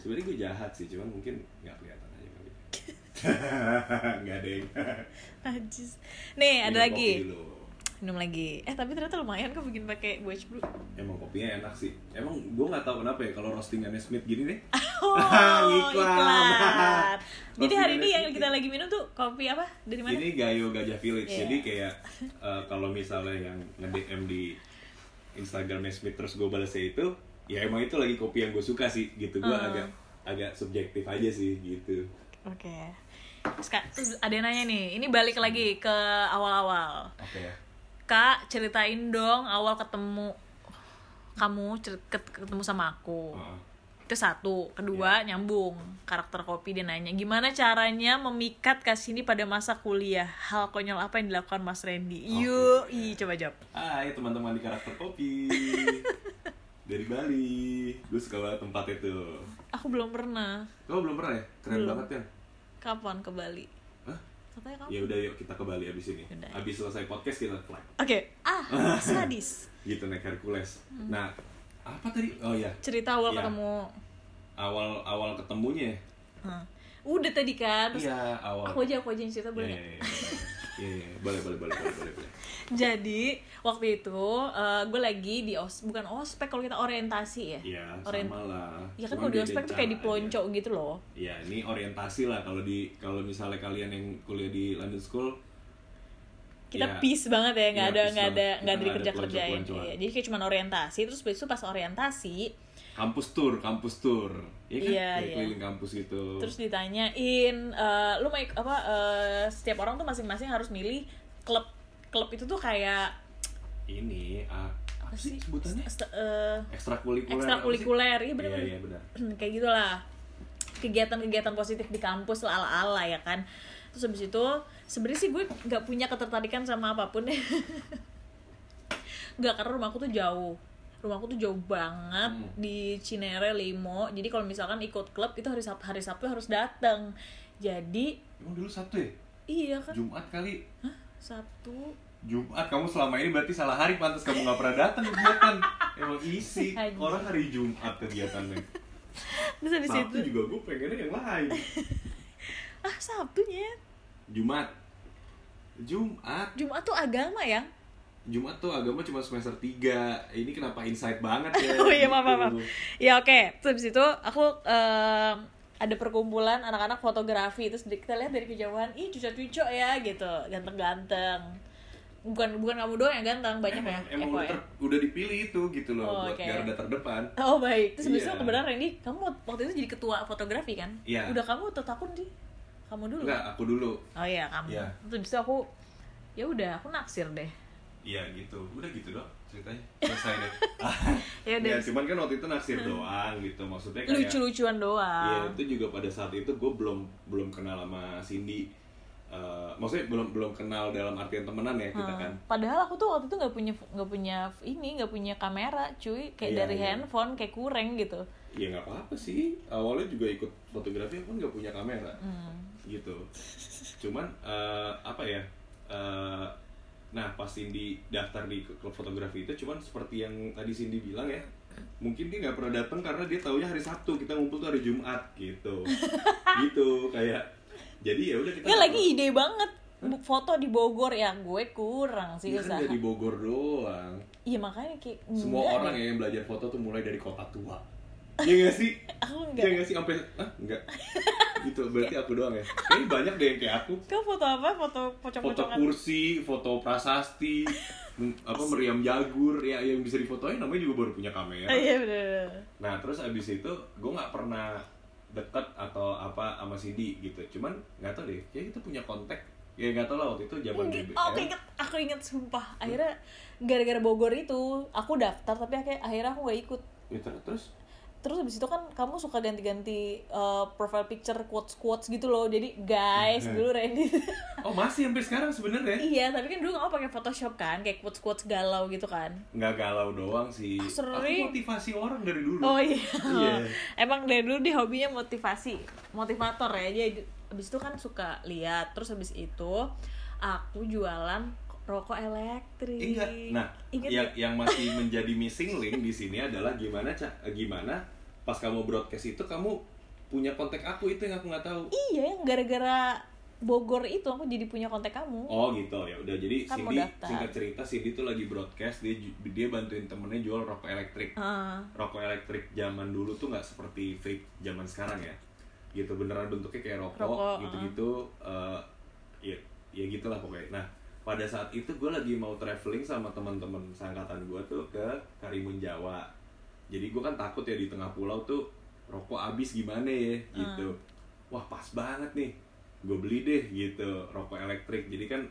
sebenarnya gue jahat sih cuman mungkin nggak kelihatan aja kali. Nggak ada yang najis nih ada Minum lagi. minum lagi. Eh tapi ternyata lumayan kok bikin pakai Boys Brew. Emang kopinya enak sih. Emang gue nggak tahu kenapa ya kalau roastingannya Smith gini nih oh Iklan. jadi hari ini yang kita lagi minum tuh kopi apa? Dari mana? Ini Gayo Gajah Village. Iya. jadi kayak eh, kalau misalnya yang nge-DM di Instagramnya Smith terus gue balasnya itu ya emang itu lagi kopi yang gue suka sih gitu gue Hmm. agak agak subjektif aja sih gitu oke Terus, Kak, terus ada yang nanya nih ini balik lagi ke awal-awal oke ya Kak, ceritain dong awal ketemu kamu ketemu sama aku. Heeh. Itu satu, kedua nyambung karakter kopi dia nanya gimana caranya memikat Kasini pada masa kuliah. Hal konyol apa yang dilakukan Mas Randy? Yuk, ih coba jawab. Hai teman-teman di karakter kopi dari Bali gue suka banget tempat itu Aku belum pernah. kau belum pernah ya keren Belum. banget ya Kapan ke Bali? Hah? Katanya kamu. ya udah yuk kita ke Bali abis ini Yaudah. abis selesai podcast kita flight Oke, ah, sadis. gitu naik Hercules nah apa tadi oh ya Cerita awal Iya. ketemu. awal awal ketemunya Hah. Udah tadi kan. Terus iya awal aku aja aku aja yang cerita Iya, boleh iya, nggak? iya, iya, iya. boleh boleh boleh boleh boleh boleh. Jadi waktu itu gue lagi di os bukan ospek kalau kita orientasi ya. Iya, Orient- sama lah. Ya kan kalau di ospek tuh kayak di pelonco gitu loh. Iya, ini orientasi lah kalau di kalau misalnya kalian yang kuliah di London School Kita ya, peace banget ya, nggak Iya, ada nggak ada nggak ada dikerja kerjain. pelonco-peloncoan. Iya, jadi kayak cuma orientasi terus besok pas orientasi kampus tour, kampus tour. Iya kan? Iya, Kayak iya. keliling kampus gitu. terus ditanyain eh, lu mau ik- apa eh, setiap orang tuh masing-masing harus milih klub klub itu tuh kayak ini ah, apa sih sebutannya? st- eh, Ekstrakurikuler. ekstrakurikuler iya Iya, benar iya benar. kayak gitulah kegiatan-kegiatan positif di kampus lah ala-ala ya kan terus habis itu sebenarnya sih gue nggak punya ketertarikan sama apa pun ya nggak karena rumahku tuh jauh rumahku tuh jauh banget Hmm. di Cinere Limo jadi kalau misalkan ikut klub itu hari Sabtu hari Sabtu harus datang jadi Emang dulu Sabtu ya? iya kan Jumat kali. Hah? Sabtu Jumat kamu selama ini berarti salah hari pantas kamu nggak pernah datang kegiatan. Emang isi orang hari Jumat kegiatannya. terus habis Sabtu itu juga gue pengennya yang lain. ah Sabtunya Jumat. Jumat. Jumat tuh agama ya Jumat tuh agama cuma semester 3 Ini kenapa insight banget ya Oh iya, maaf, maaf. Ya oke, terus habis itu aku em, ada perkumpulan anak-anak fotografi terus kita lihat dari kejauhan, ih cucok-cucok ya gitu, ganteng-ganteng. Bukan bukan kamu doang yang ganteng, banyak Emang, ya. emang udah, ya. ter- udah dipilih itu gitu loh Oh, Buat oke. garda terdepan Oh baik, terus Iya. kebenaran Randy, kamu waktu itu jadi ketua fotografi kan? Iya. Udah kamu atau takut sih? Kamu dulu? Enggak, aku dulu Oh iya kamu. Iya. Terus itu aku, ya udah aku naksir deh. Iya gitu, udah gitu dong ceritanya Selesai deh Ya udah. Ya cuman kan waktu itu naksir doang gitu Maksudnya kayak Lucu-lucuan Iya doang. itu juga pada saat itu gue belum belum kenal sama Cindy Eh, maksudnya belum belum kenal dalam artian temenan ya kita kan. Padahal aku tuh waktu itu nggak punya nggak punya ini nggak punya kamera, cuy. Kayak Iya, dari iya. handphone kayak kurang gitu. ya nggak apa-apa sih awalnya juga ikut fotografi aku kan nggak punya kamera Hmm. gitu cuman eh, apa ya eh, nah pas Cindy daftar di klub fotografi itu cuman seperti yang tadi Cindy bilang ya mungkin dia nggak pernah datang karena dia taunya hari Sabtu kita ngumpul tuh hari Jumat gitu. Gitu kayak jadi ya udah kita Ya lagi ide banget foto di Bogor. Ya gue kurang sih Iya kan usaha. di Bogor doang. Iya makanya kayak semua orang ya yang belajar foto tuh mulai dari kota tua Iya gak sih? Aku enggak. gak sih? Sampai, ah enggak Gitu, berarti aku doang ya Kayaknya banyak deh yang kayak aku Kau foto apa? Foto Foto pocong-pocongan. kursi, foto prasasti apa meriam jagur ya yang bisa difotoin namanya juga baru punya kamera Oh, iya bener. nah terus abis itu gue nggak pernah deket atau apa sama Cindy gitu cuman nggak tahu deh kayak kita punya kontak ya nggak tahu lah waktu itu zaman BBM Oh, aku inget, aku inget sumpah. Akhirnya gara-gara Bogor itu, aku daftar tapi akhirnya, aku gak ikut. Ya, ter- terus Terus habis itu kan kamu suka ganti-ganti uh, profile picture quotes-quotes gitu loh. Jadi guys, Hmm. dulu Randy. oh masih sampai sekarang sebenarnya iya, tapi kan dulu kamu pakai Photoshop kan, kayak quotes-quotes galau gitu kan. nggak galau doang sih sering. aku motivasi orang dari dulu Oh iya. Iya. Emang dari dulu dia hobinya motivasi, motivator ya. Jadi habis itu kan suka lihat. Terus habis itu aku jualan rokok elektrik. Enggak. Nah, Ingat yang yang masih menjadi missing link di sini adalah gimana ca gimana pas kamu broadcast itu kamu punya kontak aku itu yang aku nggak tahu. Iya, yang gara-gara Bogor itu aku jadi punya kontak kamu. Oh gitu ya udah jadi Kan Cindy singkat cerita Cindy tuh lagi broadcast dia dia bantuin temennya jual rokok elektrik. Ah, Rokok elektrik zaman dulu tuh nggak seperti vape zaman sekarang ya. Gitu beneran bentuknya kayak rokok, Rokok, gitu-gitu. eh, ya ya gitulah pokoknya. Nah pada saat itu gue lagi mau traveling sama teman-teman seangkatan gue tuh ke Karimun Jawa. Jadi gue kan takut ya di tengah pulau tuh rokok habis gimana ya gitu. Wah pas banget nih, gue beli deh gitu rokok elektrik. Jadi kan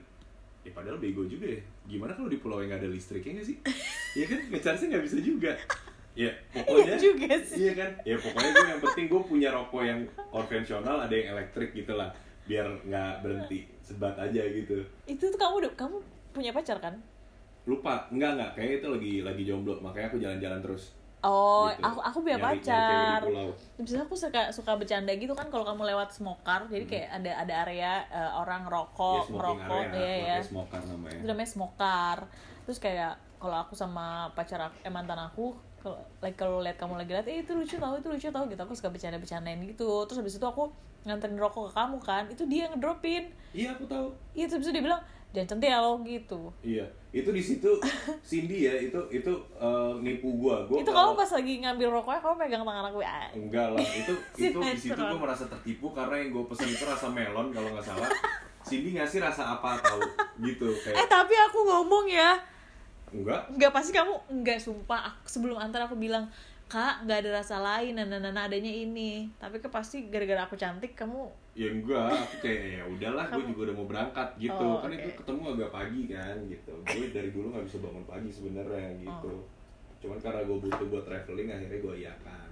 ya padahal bego juga ya. Gimana kalau di pulau yang nggak ada listriknya nggak sih? Iya kan ngecharge nggak bisa juga. Ya pokoknya. Iya juga sih. Iya kan? Ya pokoknya gue yang penting gue punya rokok yang konvensional ada yang elektrik gitu lah biar nggak berhenti sebat aja gitu. Itu tuh kamu udah kamu punya pacar kan? lupa. Enggak enggak. Kayaknya itu lagi lagi jomblo. Makanya aku jalan-jalan terus. Oh, Gitu. aku aku punya Nyari- pacar. itu aku suka suka bercanda gitu kan kalau kamu lewat smokar, jadi kayak ada ada area eh, orang ya rokok, smoking merokok, area. Ya ya. smoker namanya. Itu namanya smokar. Terus kayak kalau aku sama pacar aku, eh mantan aku kalau like kalau lihat kamu lagi lihat eh itu lucu tau itu lucu tau gitu. Aku suka bercanda bercandain gitu. Terus habis itu aku nganterin rokok ke kamu kan itu dia yang ngedropin. Iya aku tahu. Iya terus dia bilang jangan centil lo gitu. Iya itu di situ Cindy ya itu itu eh, nipu gua. Gua itu kalau- pas lagi ngambil rokoknya kamu pegang tangan aku ya enggak lah itu itu di situ gue merasa tertipu karena yang gue pesen itu rasa melon kalau nggak salah. Cindy ngasih rasa apa tahu? Gitu eh kayak tapi aku ngomong ya. Enggak. Nggak pasti kamu nggak sumpah. Aku, sebelum antar aku bilang kak nggak ada rasa lain nah, nah, nah, nah, adanya ini. Tapi ke pasti gara-gara aku cantik kamu ya enggak aku kayak ya udahlah gue juga udah mau berangkat gitu. Oh, kan oke. itu ketemu agak pagi kan gitu. Gue dari dulu nggak bisa bangun pagi sebenarnya gitu. Oh. cuman karena gue butuh buat traveling akhirnya gue iakan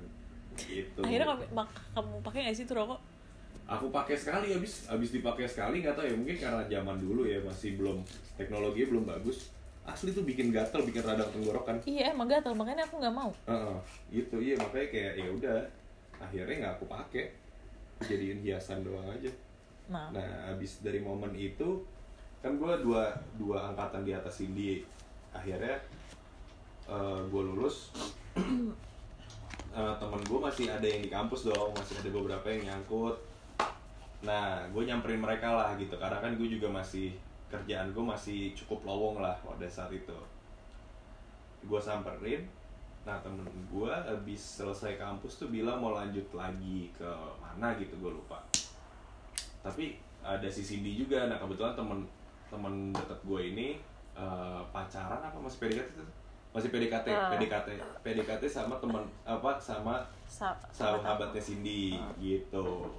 gitu. Akhirnya kamu, mak- kamu pakai nggak sih itu rokok? Aku pakai sekali habis habis dipakai sekali nggak tahu ya mungkin karena zaman dulu ya masih belum teknologinya belum bagus asli tuh bikin gatel bikin radang tenggorokan iya emang gatel makanya aku nggak mau Heeh, gitu iya makanya kayak ya udah akhirnya nggak aku pakai jadiin hiasan doang aja nah, Nah, abis dari momen itu kan gue dua dua angkatan di atas Cindy. Akhirnya gue lulus. Eh, temen gue masih ada yang di kampus dong, masih ada beberapa yang nyangkut. Nah, gue nyamperin mereka lah gitu, karena kan gue juga masih kerjaan gue masih cukup lowong lah pada saat itu. Gue samperin, nah temen gue abis selesai kampus tuh bilang mau lanjut lagi ke mana gitu, gue lupa. Tapi ada si Cindy juga nah kebetulan temen temen deket gue ini eh, pacaran apa masih PDKT masih PDKT Ah. PDKT PDKT sama temen apa sama sa- sahabatnya Cindy gitu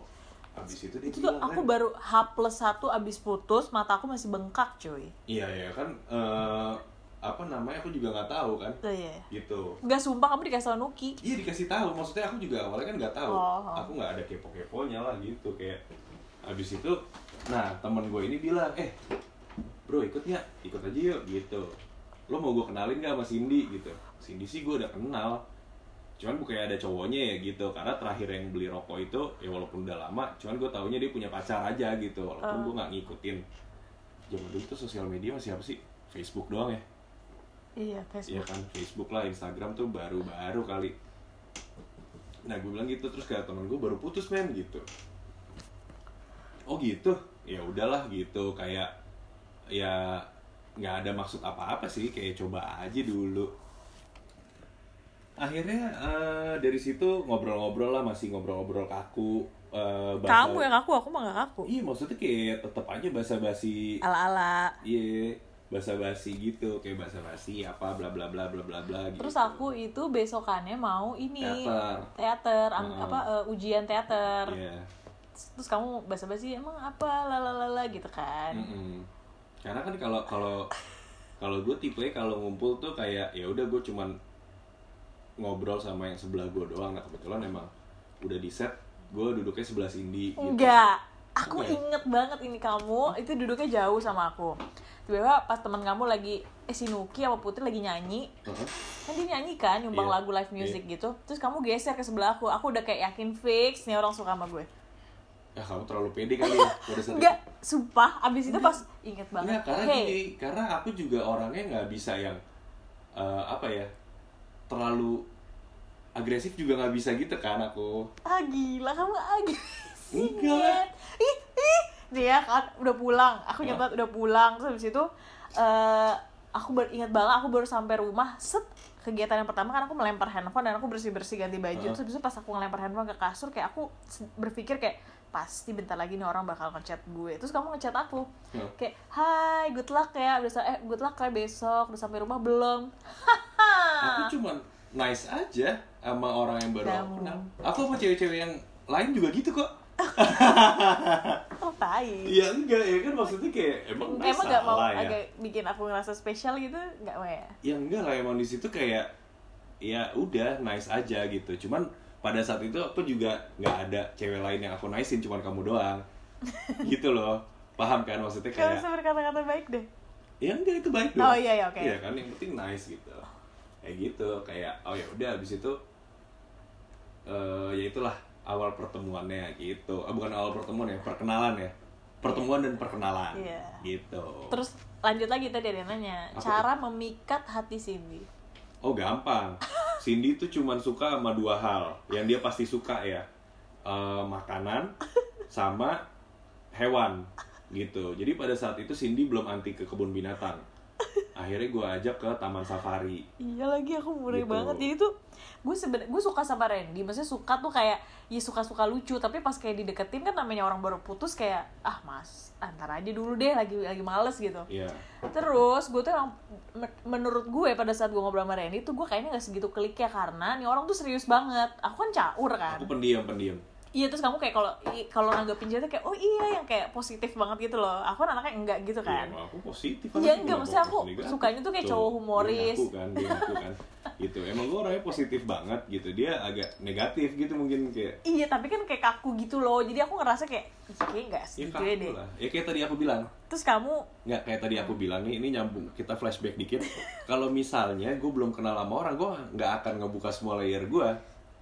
habis itu dia itu bilang aku kan, baru H plus satu abis putus mata aku masih bengkak cuy. Iya ya kan eh, apa namanya aku juga nggak tahu kan? Oh, iya. Gitu. Nggak sumpah kamu dikasih tau Nuki. Iya dikasih tahu, maksudnya aku juga awalnya kan nggak tahu, Oh. aku nggak ada kepo-keponya lah gitu. Kayak habis itu, nah temen gue ini bilang, eh bro ikut nggak, ikut aja yuk gitu, lo mau gue kenalin nggak sama Cindy? Gitu, Cindy sih gue udah kenal, cuman bukannya ada cowoknya ya gitu, karena terakhir yang beli rokok itu ya walaupun udah lama, cuman gue taunya dia punya pacar aja gitu, walaupun Oh. gue nggak ngikutin, zaman dulu tuh sosial media masih apa sih? Facebook doang ya? Iya Iya Facebook. kan Facebook lah Instagram tuh baru-baru kali. Nah gue bilang gitu terus kayak temen gue baru putus men gitu. Oh gitu? Ya udahlah gitu. Kayak ya nggak ada maksud apa-apa sih kayak coba aja dulu akhirnya eh, dari situ ngobrol-ngobrol lah masih ngobrol-ngobrol kaku eh, bahasa- kamu yang aku aku mah gak aku iya maksudnya kayak tetep aja basa-basi ala ala Iya, basa-basi gitu, kayak basa-basi apa bla bla bla bla bla bla gitu. terus aku itu besokannya mau ini Teater. teater ang- Heeh. apa eh, ujian teater Iya. terus kamu basa-basi emang apa lalalala gitu kan mm-mm. Karena kan kalau kalau kalau gue tipe kalau ngumpul tuh kayak ya udah gue cuman ngobrol sama yang sebelah gue doang. Nah kebetulan emang udah di set, gue duduknya sebelah Cindy. Gitu. enggak aku Oke. inget banget ini kamu itu duduknya jauh sama aku tiba-tiba pas teman kamu lagi eh si Nuki sama Putri lagi nyanyi Heeh. kan dia nyanyi kan nyumbang Iya. lagu live music gitu terus kamu geser ke sebelah aku aku udah kayak yakin fix nih orang suka sama gue Ya kamu terlalu pede kali ya enggak sumpah abis itu pas inget banget Nggak, karena Hey, gini, karena aku juga orangnya nggak bisa yang eh, apa ya terlalu agresif juga nggak bisa gitu kan aku. ah gila kamu agresif. Enggak ih ih dia kan udah pulang. Aku banget udah pulang. Terus habis itu eh aku baru ingat banget aku baru sampai rumah set kegiatan yang pertama kan aku melempar handphone dan aku bersih bersih ganti baju. Hah? terus habis itu pas aku ngelempar handphone ke kasur kayak aku berpikir kayak pasti bentar lagi nih orang bakal ngechat gue. Terus kamu ngechat aku. Hah? kayak hai good luck ya udah eh good luck ya besok udah sampai rumah belum Aku cuman nice aja sama orang yang baru aku kenal. Aku sama cewek-cewek yang lain juga gitu kok. oh tai Iya enggak ya kan maksudnya kayak emang emang nggak mau ya. agak bikin aku ngerasa spesial gitu nggak mau ya Ya enggak lah emang di situ kayak ya udah nice aja gitu. Cuman pada saat itu aku juga nggak ada cewek lain yang aku nicein cuman kamu doang. gitu loh. Paham kan maksudnya kayak usah berkata-kata baik deh ya enggak itu baik dong Oh, iya, iya, oke. iya kan yang penting nice gitu kayak gitu kayak oh ya udah habis itu eh ya itulah awal pertemuannya gitu. Ah, bukan awal pertemuan ya perkenalan ya. Pertemuan dan perkenalan Iya. gitu. Terus lanjut lagi tadi ada yang nanya Apa Cara memikat hati Cindy? Oh gampang. Cindy tuh cuman suka sama dua hal. Yang dia pasti suka ya Eh, makanan sama hewan gitu. Jadi pada saat itu Cindy belum anti ke kebun binatang akhirnya gue ajak ke taman safari Iya lagi aku murah Gitu. banget Jadi tuh gue seben gue suka sama Randy Maksudnya suka tuh kayak Ya suka-suka lucu Tapi pas kayak dideketin kan namanya orang baru putus kayak Ah mas antar aja dulu deh Lagi lagi males gitu Iya. Terus gue tuh emang men- menurut gue pada saat gue ngobrol sama Randy tuh gue kayaknya gak segitu kliknya karena nih orang tuh serius banget. Aku kan caur kan. Aku pendiam, pendiam. Iya terus kamu kayak kalau kalau nanggepin cewek tuh kayak oh iya yang kayak positif banget gitu loh. Aku kan anaknya enggak gitu Iya, kan. emang aku positif. Iya, anaknya, enggak, maksudnya aku negatif? sukanya tuh kayak Tuh, cowok humoris. Ngaku kan, dia ngaku kan. gitu. Emang gue orangnya positif banget gitu. Dia agak negatif gitu mungkin kayak Iya tapi kan kayak kaku gitu loh. Jadi aku ngerasa kayak "Ih, kayak enggak ya kaku ya deh. lah. Ya kayak tadi aku bilang. Terus kamu Nggak kayak tadi aku bilang nih, ini nyambung. Kita flashback dikit. Kalau misalnya gue belum kenal sama orang, gue nggak akan ngebuka semua layer gue.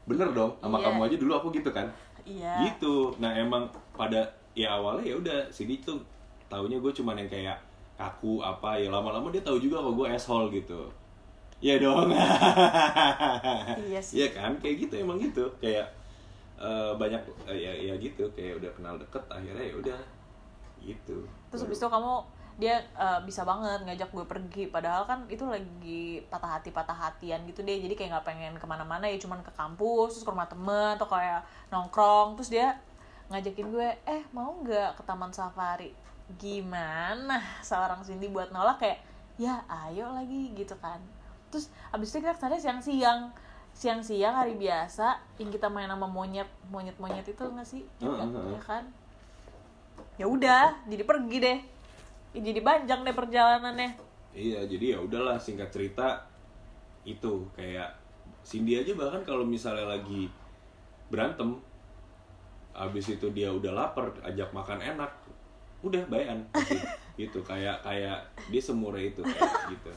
Bener dong, sama Iya. kamu aja dulu aku gitu kan. Iya. gitu. Nah emang pada ya awalnya ya udah sini tuh taunya gue cuman yang kayak kaku apa ya lama-lama dia tahu juga kalau gue asshole gitu. Ya dong. Iya sih. Iya kan? Kayak gitu emang gitu. Kayak eh, banyak eh, ya ya gitu. Kayak udah kenal deket akhirnya ya udah. Gitu. Terus habis itu kamu dia eh, bisa banget ngajak gue pergi. Padahal kan itu lagi patah hati patah hatian gitu deh. Jadi kayak nggak pengen ke mana-mana ya cuman ke kampus terus ke rumah temen atau kayak nongkrong. Terus dia ngajakin gue eh mau nggak ke taman safari? Gimana? Seorang Cindy buat nolak kayak ya ayo lagi gitu kan. Terus abis itu kita ke sana siang-siang. Siang-siang hari biasa yang kita main sama monyet monyet monyet itu nggak sih? Ya kan? Ya udah jadi pergi deh Ya, jadi panjang deh perjalanannya Iya, jadi ya udahlah singkat cerita itu kayak Cindy aja bahkan kalau misalnya lagi berantem habis itu dia udah lapar ajak makan enak udah bayan pasti. gitu kayak kayak dia semurah itu kayak gitu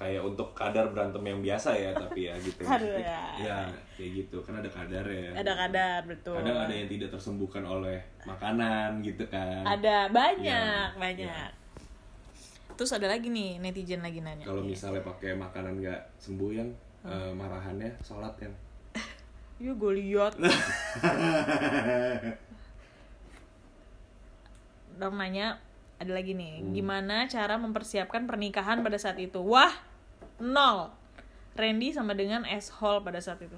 kayak untuk kadar berantem yang biasa ya tapi ya gitu. Aduh, ya. ya kayak gitu. Kan ada kadar ya. Ada kadar betul. Kadang ada yang tidak tersembuhkan oleh makanan gitu kan. Ada banyak Iya, banyak. terus ada lagi nih netizen lagi nanya Kalau misalnya pakai makanan nggak sembuh yang eh, marahannya sholat kan. Iya gue liat. Dong nanya ada lagi nih. Hmm. gimana cara mempersiapkan pernikahan pada saat itu? Wah nol Randy sama dengan asshole pada saat itu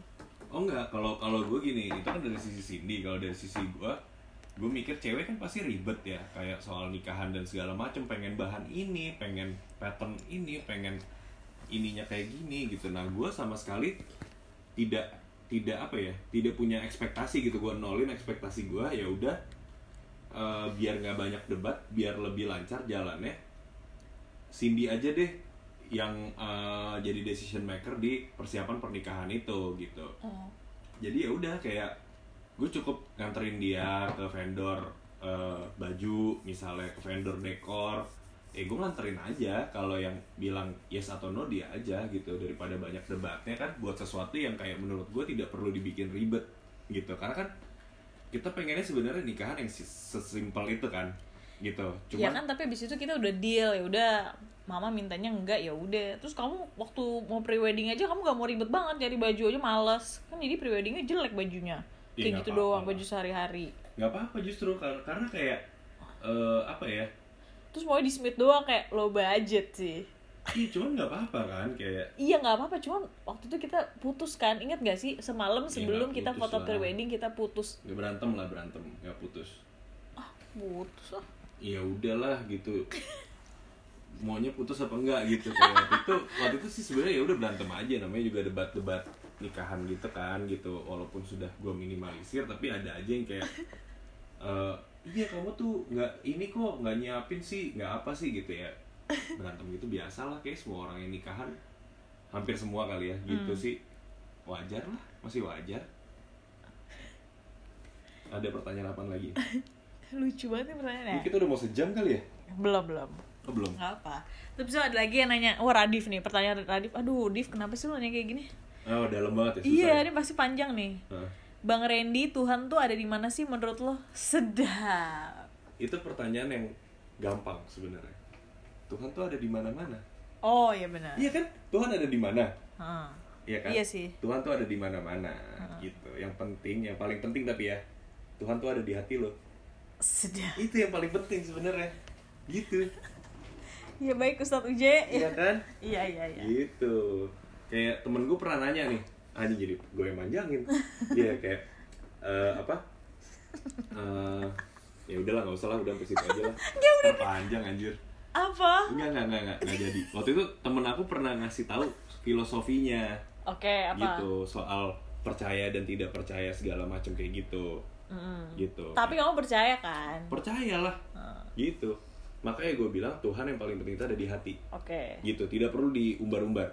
Oh enggak, kalau kalau gue gini, itu kan dari sisi Cindy, kalau dari sisi gue, gue mikir cewek kan pasti ribet ya, kayak soal nikahan dan segala macem, pengen bahan ini, pengen pattern ini, pengen ininya kayak gini gitu. Nah gue sama sekali tidak tidak apa ya, tidak punya ekspektasi gitu. Gue nolin ekspektasi gue, ya udah eh, biar nggak banyak debat, biar lebih lancar jalannya. Cindy aja deh yang eh, jadi decision maker di persiapan pernikahan itu gitu. Jadi ya udah kayak gue cukup nganterin dia ke vendor eh, baju misalnya ke vendor dekor eh gue nganterin aja. Kalau yang bilang yes atau no dia aja gitu. Daripada banyak debatnya kan buat sesuatu yang kayak menurut gue tidak perlu dibikin ribet gitu. Karena kan kita pengennya sebenarnya nikahan yang sesimpel itu kan gitu. Ya cuman kan tapi abis itu kita udah deal ya udah mama mintanya enggak ya udah. Terus kamu waktu mau pre-wedding aja kamu gak mau ribet banget cari baju aja males. Kan jadi pre-weddingnya jelek bajunya. Iya, kayak gitu apa-apa doang lah. baju sehari-hari. Nggak apa-apa justru kar- karena kayak eh, apa ya? Terus mau di Smith doang kayak low budget sih. Iya cuman nggak apa-apa kan kayak iya nggak apa-apa cuman waktu itu kita putus kan. Ingat gak sih semalam Iya, sebelum nggak kita foto lah. pre-wedding kita putus. Nggak berantem lah berantem. Nggak putus. Putus ah ya udahlah gitu. Maunya putus apa enggak gitu. Kayak waktu itu waktu itu sih sebenarnya ya udah berantem aja. Namanya juga debat-debat nikahan gitu kan gitu. Walaupun sudah gue minimalisir tapi ada aja yang kayak eh iya kamu tuh nggak ini kok nggak nyiapin sih nggak apa sih gitu ya. Berantem gitu biasa lah kayak semua orang yang nikahan. Hampir semua kali ya gitu sih. Wajar lah masih wajar. Ada pertanyaan apa lagi lucu banget nih pertanyaannya Ini kita udah mau sejam kali ya belum belum oh belum nggak apa terus ada lagi yang nanya wah Radif nih pertanyaan Radif aduh Div kenapa sih lu nanya kayak gini Oh, dalam banget ya, susah. iya ya? ini pasti panjang nih Hah. Bang Randy Tuhan tuh ada di mana sih menurut lo sedap Itu pertanyaan yang gampang sebenarnya. Tuhan tuh ada di mana-mana. oh iya benar Iya kan? Tuhan ada di mana? Heeh. Iya kan? Iya sih. Tuhan tuh ada di mana-mana gitu. Yang penting, yang paling penting tapi ya, Tuhan tuh ada di hati lo. Sedap Itu yang paling penting sebenarnya. Gitu. iya baik Ustadz Uje Iya kan? iya iya iya Gitu. Kayak temen gue pernah nanya nih, anjing jadi gue yang manjangin. Iya kayak eh, apa? Eh, ya udahlah nggak usah lah udah situ aja lah. Ntar panjang anjir. apa Enggak, enggak, enggak, enggak, enggak jadi. Waktu itu temen aku pernah ngasih tahu filosofinya oke apa gitu soal percaya dan tidak percaya segala macam kayak gitu. Mm. Gitu. tapi kamu percaya kan percayalah gitu. Makanya gue bilang Tuhan yang paling penting itu ada di hati. oke Gitu, tidak perlu diumbar-umbar.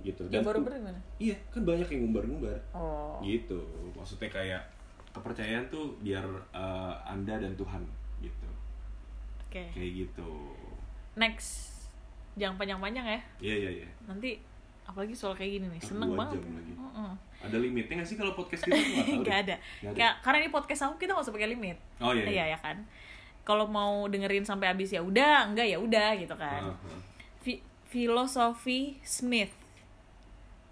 Gitu. tuh- baru gimana Iya, kan banyak yang umbar-umbar. oh Gitu. Maksudnya kayak kepercayaan tuh biar eh, Anda dan Tuhan gitu. oke Kayak gitu. next jangan panjang-panjang ya Iya, iya, iya. nanti apalagi soal kayak gini nih seneng banget jam lagi. Ada limitnya nggak sih kalau podcast kita? Nggak tahu deh. ada. Ada. Kayak- karena ini podcast aku kita nggak usah pakai limit. Oh iya. Iya ya kan. Kalau mau dengerin sampai habis ya udah, enggak ya udah gitu kan. Fi- filosofi Smith.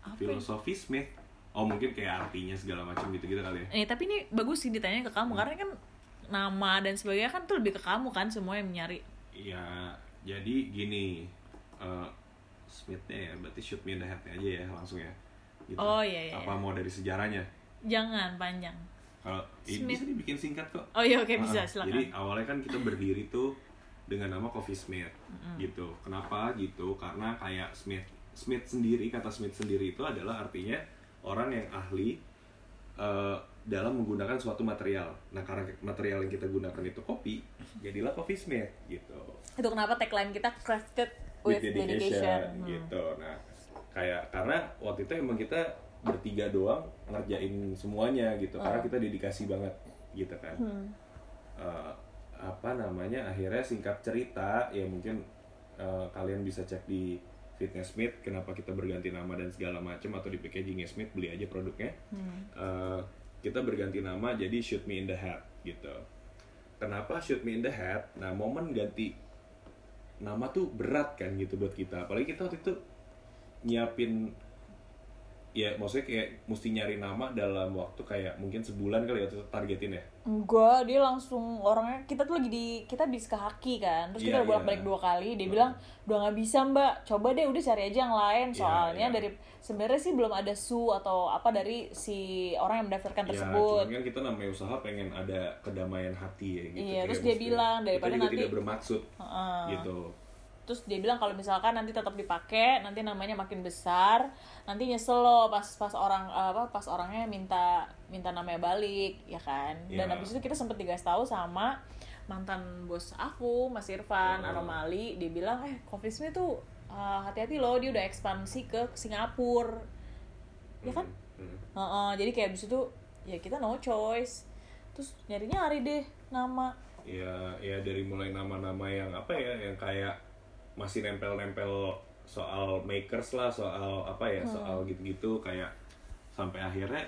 Apa? ya? Filosofi Smith. Oh mungkin kayak artinya segala macam gitu-gitu kali ya. Eh tapi ini bagus sih ditanya ke kamu karena kan nama dan sebagainya kan tuh lebih ke kamu kan semua yang nyari. Iya, jadi gini. eh Smithnya ya, berarti shoot me in the head aja ya langsung ya. Gitu. Oh, iya, iya, Apa mau dari sejarahnya? Jangan panjang. Kalau ini Smith. bisa dibikin singkat kok. Oh iya oke Ah, bisa ah. silakan. Jadi awalnya kan kita berdiri tuh dengan nama Coffee Smith gitu. Kenapa gitu? Karena kayak Smith Smith sendiri kata Smith sendiri itu adalah artinya orang yang ahli eh, dalam menggunakan suatu material. Nah karena material yang kita gunakan itu kopi, jadilah Coffee Smith gitu. Itu kenapa tagline kita crafted with, With dedication. dedication, Hmm. gitu. Nah kayak karena waktu itu emang kita bertiga doang ngerjain semuanya gitu. Karena kita dedikasi banget gitu kan. Hmm. eh, apa namanya akhirnya singkat cerita ya mungkin eh, kalian bisa cek di Fitness Smith kenapa kita berganti nama dan segala macam atau di packagingnya Smith beli aja produknya Hmm. Eh, kita berganti nama jadi Shoot Me in the Head gitu kenapa Shoot Me in the Head nah momen ganti nama tuh berat kan gitu buat kita apalagi kita waktu itu nyiapin ya maksudnya kayak mesti nyari nama dalam waktu kayak mungkin sebulan kali ya targetin ya Enggak, dia langsung orangnya kita tuh lagi di kita bis ke haki kan, terus Iya, kita udah bolak balik iya. dua kali. Dia Betul. bilang udah nggak bisa mbak, coba deh udah cari aja yang lain. Iya, Soalnya iya. dari sebenarnya sih belum ada su atau apa dari si orang yang mendaftarkan tersebut. kan kita namanya usaha pengen ada kedamaian hati ya gitu Iya, terus dia bilang, daripada kita nanti- tidak bermaksud Heeh. gitu Terus dia bilang kalau misalkan nanti tetap dipakai, nanti namanya makin besar, nanti nyesel loh pas pas orang apa pas orangnya minta minta namanya balik, ya kan? Dan Iya. habis itu kita sempet dikasih tahu sama mantan bos aku, Mas Irfan, Oh. Aromali, dia bilang, "Eh, Coffee Smith tuh uh, hati-hati loh, dia udah ekspansi ke Singapura." Ya kan? Hmm, hmm. Heeh, jadi kayak abis itu ya kita no choice. Terus nyarinya hari deh nama. ya ya dari mulai nama-nama yang apa ya yang kayak masih nempel-nempel soal makers lah soal apa ya Hmm. soal gitu-gitu kayak sampai akhirnya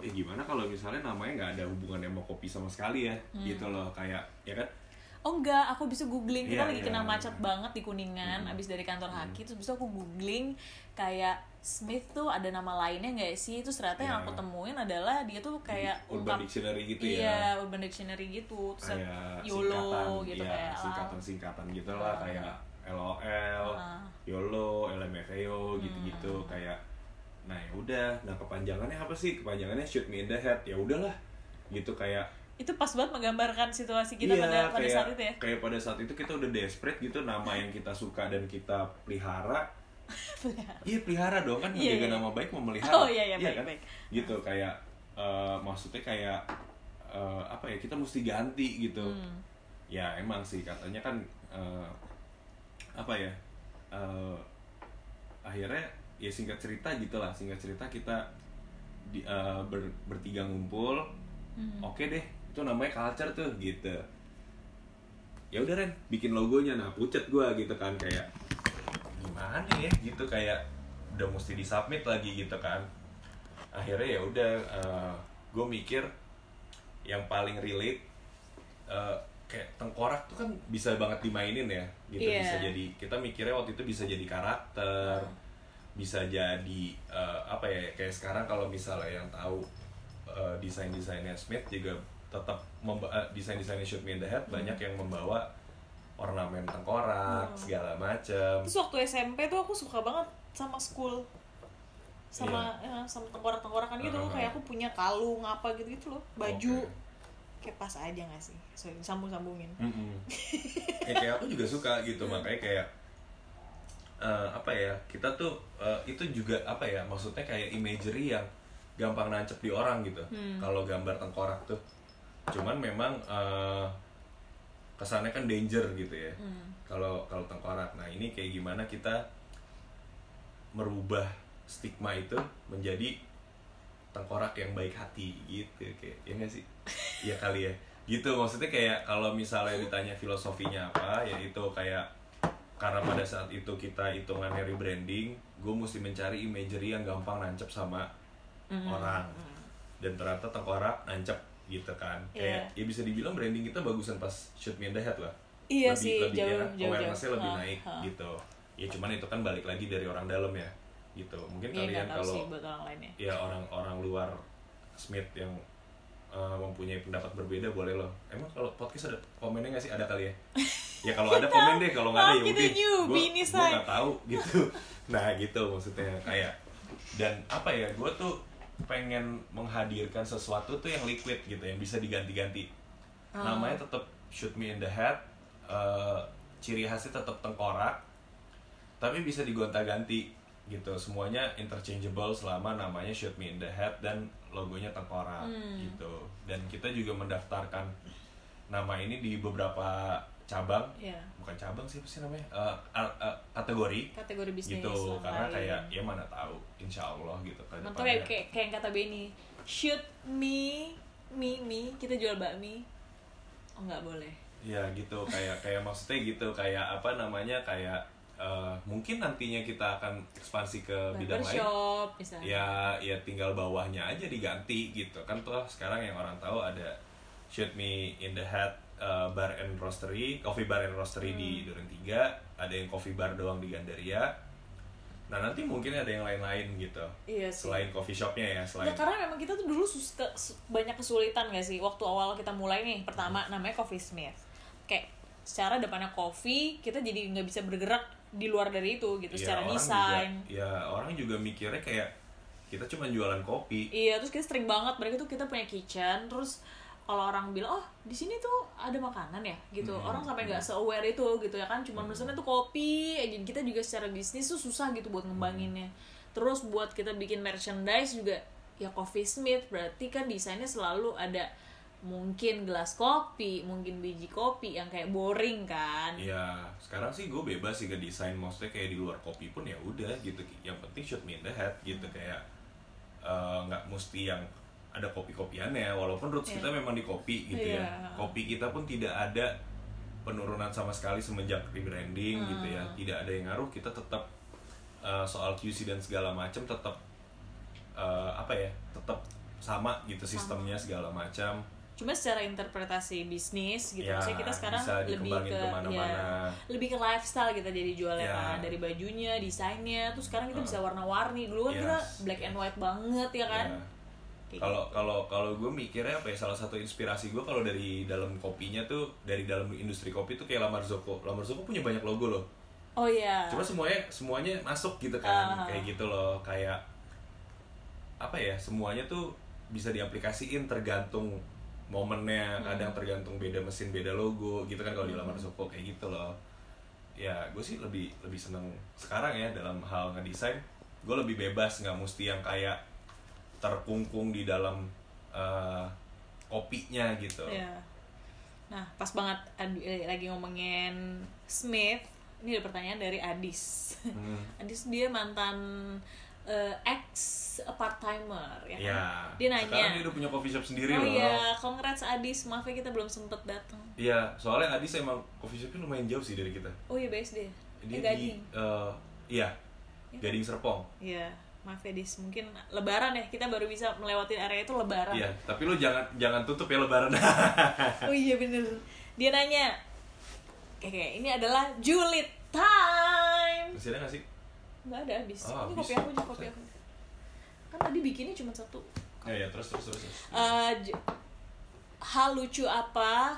eh gimana kalau misalnya namanya nggak ada hubungannya sama kopi sama sekali ya Hmm. gitu loh kayak ya kan Oh enggak, aku bisa googling. Kita Iya, lagi iya. kena macet banget di Kuningan, abis dari kantor Haki, terus bisa aku googling kayak Smith tuh ada nama lainnya nggak sih? Terus ternyata yang Iya. aku temuin adalah dia tuh kayak Urban Dictionary gitu iya, ya Urban Dictionary gitu. Terus kayak YOLO singkatan gitu ya, kayak singkatan-singkatan gitu lah kayak LOL, Ah. YOLO, LMFAO gitu-gitu Hmm. kayak nah ya udah nah kepanjangannya apa sih kepanjangannya shoot me in the head ya udahlah gitu kayak itu pas banget menggambarkan situasi kita iya, pada pada kayak, saat itu ya. kayak pada saat itu kita udah desperate gitu nama yang kita suka dan kita pelihara iya pelihara dong kan Iya, menjaga iya. nama baik memelihara Oh, iya, iya, baik, kan? baik. gitu kayak eh, maksudnya kayak eh, apa ya kita mesti ganti gitu Hmm. ya emang sih katanya kan eh, apa ya eh, akhirnya ya singkat cerita gitulah singkat cerita kita di, eh, ber- bertiga ngumpul Hmm. oke deh itu namanya culture tuh gitu. Ya udah Ren bikin logonya. Nah pucet gua gitu kan kayak gimana ya? Gitu kayak udah mesti disubmit lagi gitu kan. Akhirnya ya udah gue mikir yang paling relate eh, kayak tengkorak tuh kan bisa banget dimainin ya gitu Iya. bisa jadi kita mikirnya waktu itu bisa jadi karakter bisa jadi eh, apa ya kayak sekarang kalau misalnya yang tahu eh, desain desainnya Smith juga tetap memba- eh, desain desainnya Shoot Me in the Head banyak yang membawa ornamen tengkorak Hmm. segala macem Terus waktu SMP tuh aku suka banget sama school sama ya, sama tengkorak-tengkorakan gitu Uh-huh. kayak aku punya kalung apa gitu gitu loh baju Oke. Kayak pas aja gak sih? Sorry, sambung-sambungin. Mm-mm. ya, kayak aku juga suka gitu makanya kayak eh, apa ya kita tuh eh, itu juga apa ya maksudnya kayak imagery yang gampang nancep di orang gitu. Hmm. kalau gambar tengkorak tuh cuman memang eh, kesannya kan danger gitu ya. Hmm. kalau kalau tengkorak. Nah ini kayak gimana kita merubah stigma itu menjadi tengkorak yang baik hati gitu kayak ya nggak sih ya kali ya. Gitu maksudnya kayak kalau misalnya ditanya filosofinya apa ya itu kayak karena pada saat itu kita hitungannya rebranding gue mesti mencari imagery yang gampang nancep sama orang. Dan ternyata tengkorak nancep gitu kan. Kayak ya bisa dibilang branding kita bagusan pas shoot me in the head lah. Iya lebih, sih, lebih jauh- ya, jauh- awareness-nya jauh. lebih Ha, naik ha. gitu. Ya cuman itu kan balik lagi dari orang dalam ya gitu. Mungkin Iya kalian nggak tahu kalau orang ya. orang-orang luar Smith yang uh, mempunyai pendapat berbeda boleh loh. Emang kalau podcast ada komennya nggak sih? Ada kali ya? Ya kalau ada komen deh kalau nggak ada ya udah. gue gue nggak tahu gitu. Nah gitu maksudnya kayak dan apa ya gue tuh pengen menghadirkan sesuatu tuh yang liquid gitu yang bisa diganti-ganti. Namanya tetap shoot me in the head uh, ciri khasnya tetap tengkorak tapi bisa digonta-ganti gitu. Semuanya interchangeable selama namanya shoot me in the head dan logonya tengkorak gitu. Dan kita juga mendaftarkan nama ini di beberapa cabang. Iya. bukan cabang sih apa sih namanya? A- a- kategori. Kategori bisnis gitu karena lain. kayak ya mana tahu insya Allah gitu kan Mantap ya kayak, kayak yang kata Benny shoot me me me kita jual bakmi. Oh nggak boleh. Ya gitu. Kayak kayak maksudnya gitu kayak apa namanya kayak eh, mungkin nantinya kita akan ekspansi ke bidang lain misalnya ya ya tinggal bawahnya aja diganti gitu kan tuh sekarang yang orang tahu ada shoot me in the head uh, bar and roastery, coffee bar and roastery di Hmm. Duren 3, ada yang coffee bar doang di Gandaria. Nah, nanti mungkin ada yang lain-lain gitu. Iya sih. Selain coffee shopnya ya, selain Ya, karena memang kita tuh dulu sus- ke- su- banyak kesulitan gak sih waktu awal kita mulai nih pertama namanya Coffee Smith kayak secara depannya coffee kita jadi nggak bisa bergerak di luar dari itu gitu ya, secara desain Juga, ya, orang juga mikirnya kayak kita cuma jualan kopi. iya terus kita sering banget mereka tuh kita punya kitchen terus kalau orang bilang oh di sini tuh ada makanan ya? Gitu. Hmm, orang sampai nggak se-aware itu gitu ya kan cuma pesannya tuh kopi aja kita juga secara bisnis tuh susah gitu buat ngembanginnya. Terus buat kita bikin merchandise juga ya coffee smith berarti kan desainnya selalu ada mungkin gelas kopi mungkin biji kopi yang kayak boring kan Ya, sekarang sih gue bebas sih ke desain maksudnya kayak di luar kopi pun ya udah gitu. Yang penting shoot me in the head gitu kayak eh, nggak mesti yang ada kopi-kopiannya walaupun roots Iya. kita memang di kopi gitu ya. Iya. Kopi kita pun tidak ada penurunan sama sekali semenjak rebranding gitu ya. Hmm. Tidak ada yang ngaruh, kita tetap eh, soal QC dan segala macam tetap eh, apa ya? Tetap sama gitu sistemnya segala macam. Cuma secara interpretasi bisnis gitu Ya, maksudnya kita sekarang lebih ke ya lebih ke lifestyle kita jadi jualnya Ya. kan dari bajunya desainnya terus sekarang kita Uh. bisa warna-warni dulu kan kita Yes. black and white banget ya kan Ya. Kayak kalau kalau kalau gue mikirnya apa ya salah satu inspirasi gue kalau dari dalam kopinya tuh dari dalam industri kopi tuh kayak Lamar Zoko Lamar Zoko punya banyak logo loh oh iya cuma semuanya semuanya masuk gitu kan Ah. kayak gitu loh kayak apa ya semuanya tuh bisa diaplikasiin tergantung momennya Hmm. kadang tergantung beda mesin beda logo gitu kan kalau di Zoko kayak gitu loh ya gue sih lebih lebih seneng sekarang ya dalam hal ngedesain gue lebih bebas nggak mesti yang kayak terkungkung di dalam eh, kopinya gitu Iya. Nah, pas banget eh, lagi ngomongin Smith, ini ada pertanyaan dari Adis. Hmm. Adis dia mantan eh, ex part timer ya kan? ya Dia nanya. sekarang dia udah punya coffee shop sendiri oh loh iya, congrats Adis. Maaf ya kita belum sempet datang. Iya, soalnya Adis emang coffee shopnya lumayan jauh sih dari kita. Oh iya BSD. Dia Eh, di, Gading. eh, iya, Gading Serpong. Iya, maaf ya Dis. Mungkin lebaran ya, kita baru bisa melewati area itu lebaran. Iya, tapi lu jangan jangan tutup ya Lebaran. Oh iya bener. Dia nanya, oke ini adalah julid time. Masih ada nggak sih? Nggak ada habis. Oh, ini kopi aku aja, kopi aku. Kan tadi bikinnya cuma satu. Ya, ya terus terus terus. terus. Eh, j- hal lucu apa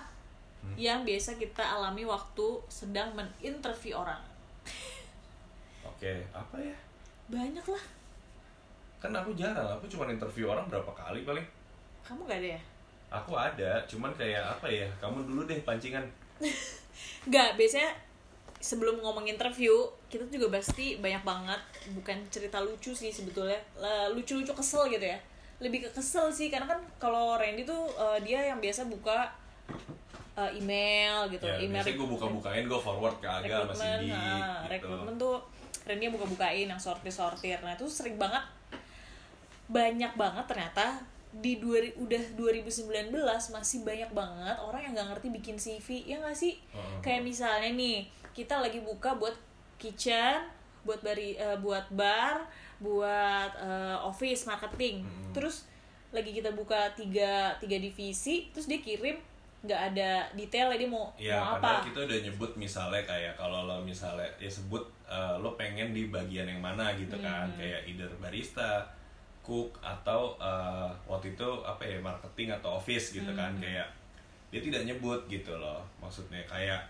Hmm. yang biasa kita alami waktu sedang meninterview orang? Oke, apa ya? Banyak lah. Kan aku jarang, aku cuma interview orang berapa kali paling. Kamu gak ada ya? Aku ada, cuman kayak apa ya? Kamu dulu deh pancingan. Nggak, biasanya sebelum ngomong interview, kita juga pasti banyak banget, bukan cerita lucu sih sebetulnya, lucu-lucu kesel gitu ya. Lebih ke kesel sih, karena kan kalau Randy tuh eh, dia yang biasa buka eh, email gitu, Ya, email biasanya gue buka-bukain, gue forward ke Aga sama Cindy nah, gitu. rekrutmen tuh Randy yang buka-bukain, yang sortir-sortir. Nah itu sering banget, banyak banget ternyata di dua, udah 2019 masih banyak banget orang yang nggak ngerti bikin CV ya nggak sih Heeh. kayak misalnya nih kita lagi buka buat kitchen buat bari eh, buat bar buat eh, office marketing Mm-mm. terus lagi kita buka tiga tiga divisi terus dia kirim nggak ada detailnya dia mau Ya, mau apa kita udah nyebut misalnya kayak kalau lo misalnya ya sebut eh, lo pengen di bagian yang mana gitu kan, Hmm. kayak either barista, cook atau eh, waktu itu apa ya marketing atau office gitu kan, Hmm. kayak dia tidak nyebut gitu loh, maksudnya kayak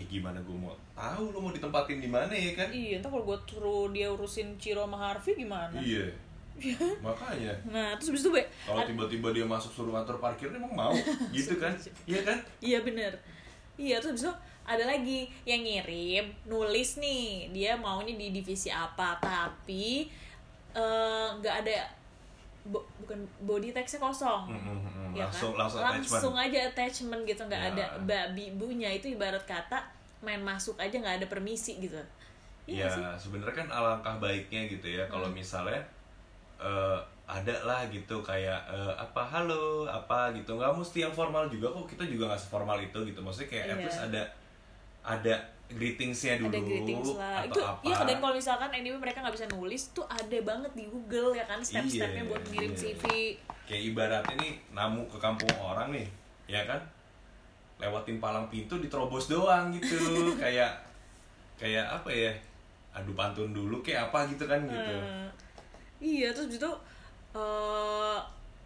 Ih gimana gue mau tahu lo mau ditempatin di mana ya kan? Iya, entar kalau gue suruh dia urusin Ciro sama Harvey gimana? Iya. Makanya Nah, terus habis itu Be, kalau tiba-tiba dia masuk suruh ngatur parkir emang mau gitu kan? Iya kan? Iya bener Iya, terus habis itu ada lagi yang ngirim, nulis nih Dia maunya di divisi apa Tapi eh, nggak ada bo- bukan body text-nya kosong Mm, mm, mm. ya Langsung- kan? langsung langsung attachment. aja attachment gitu nggak Ya. ada babi bunya itu ibarat kata main masuk aja nggak ada permisi gitu Ya iya sih? sebenarnya kan alangkah baiknya gitu ya kalau Hmm. misalnya eh, ada lah gitu kayak eh, apa halo apa gitu nggak mesti yang formal juga kok kita juga nggak seformal itu gitu maksudnya kayak at Iya. least ada ada greetingsnya dulu ada greetings lah. atau itu apa. ya dan kalau misalkan anyway mereka nggak bisa nulis tuh ada banget di Google ya kan step-stepnya Iya, buat ngirim iya. CV kayak ibaratnya nih namu ke kampung orang nih ya kan? Lewatin palang pintu diterobos doang gitu. Kayak kayak apa ya? Adu pantun dulu kayak apa gitu kan gitu. Eh, iya terus gitu eh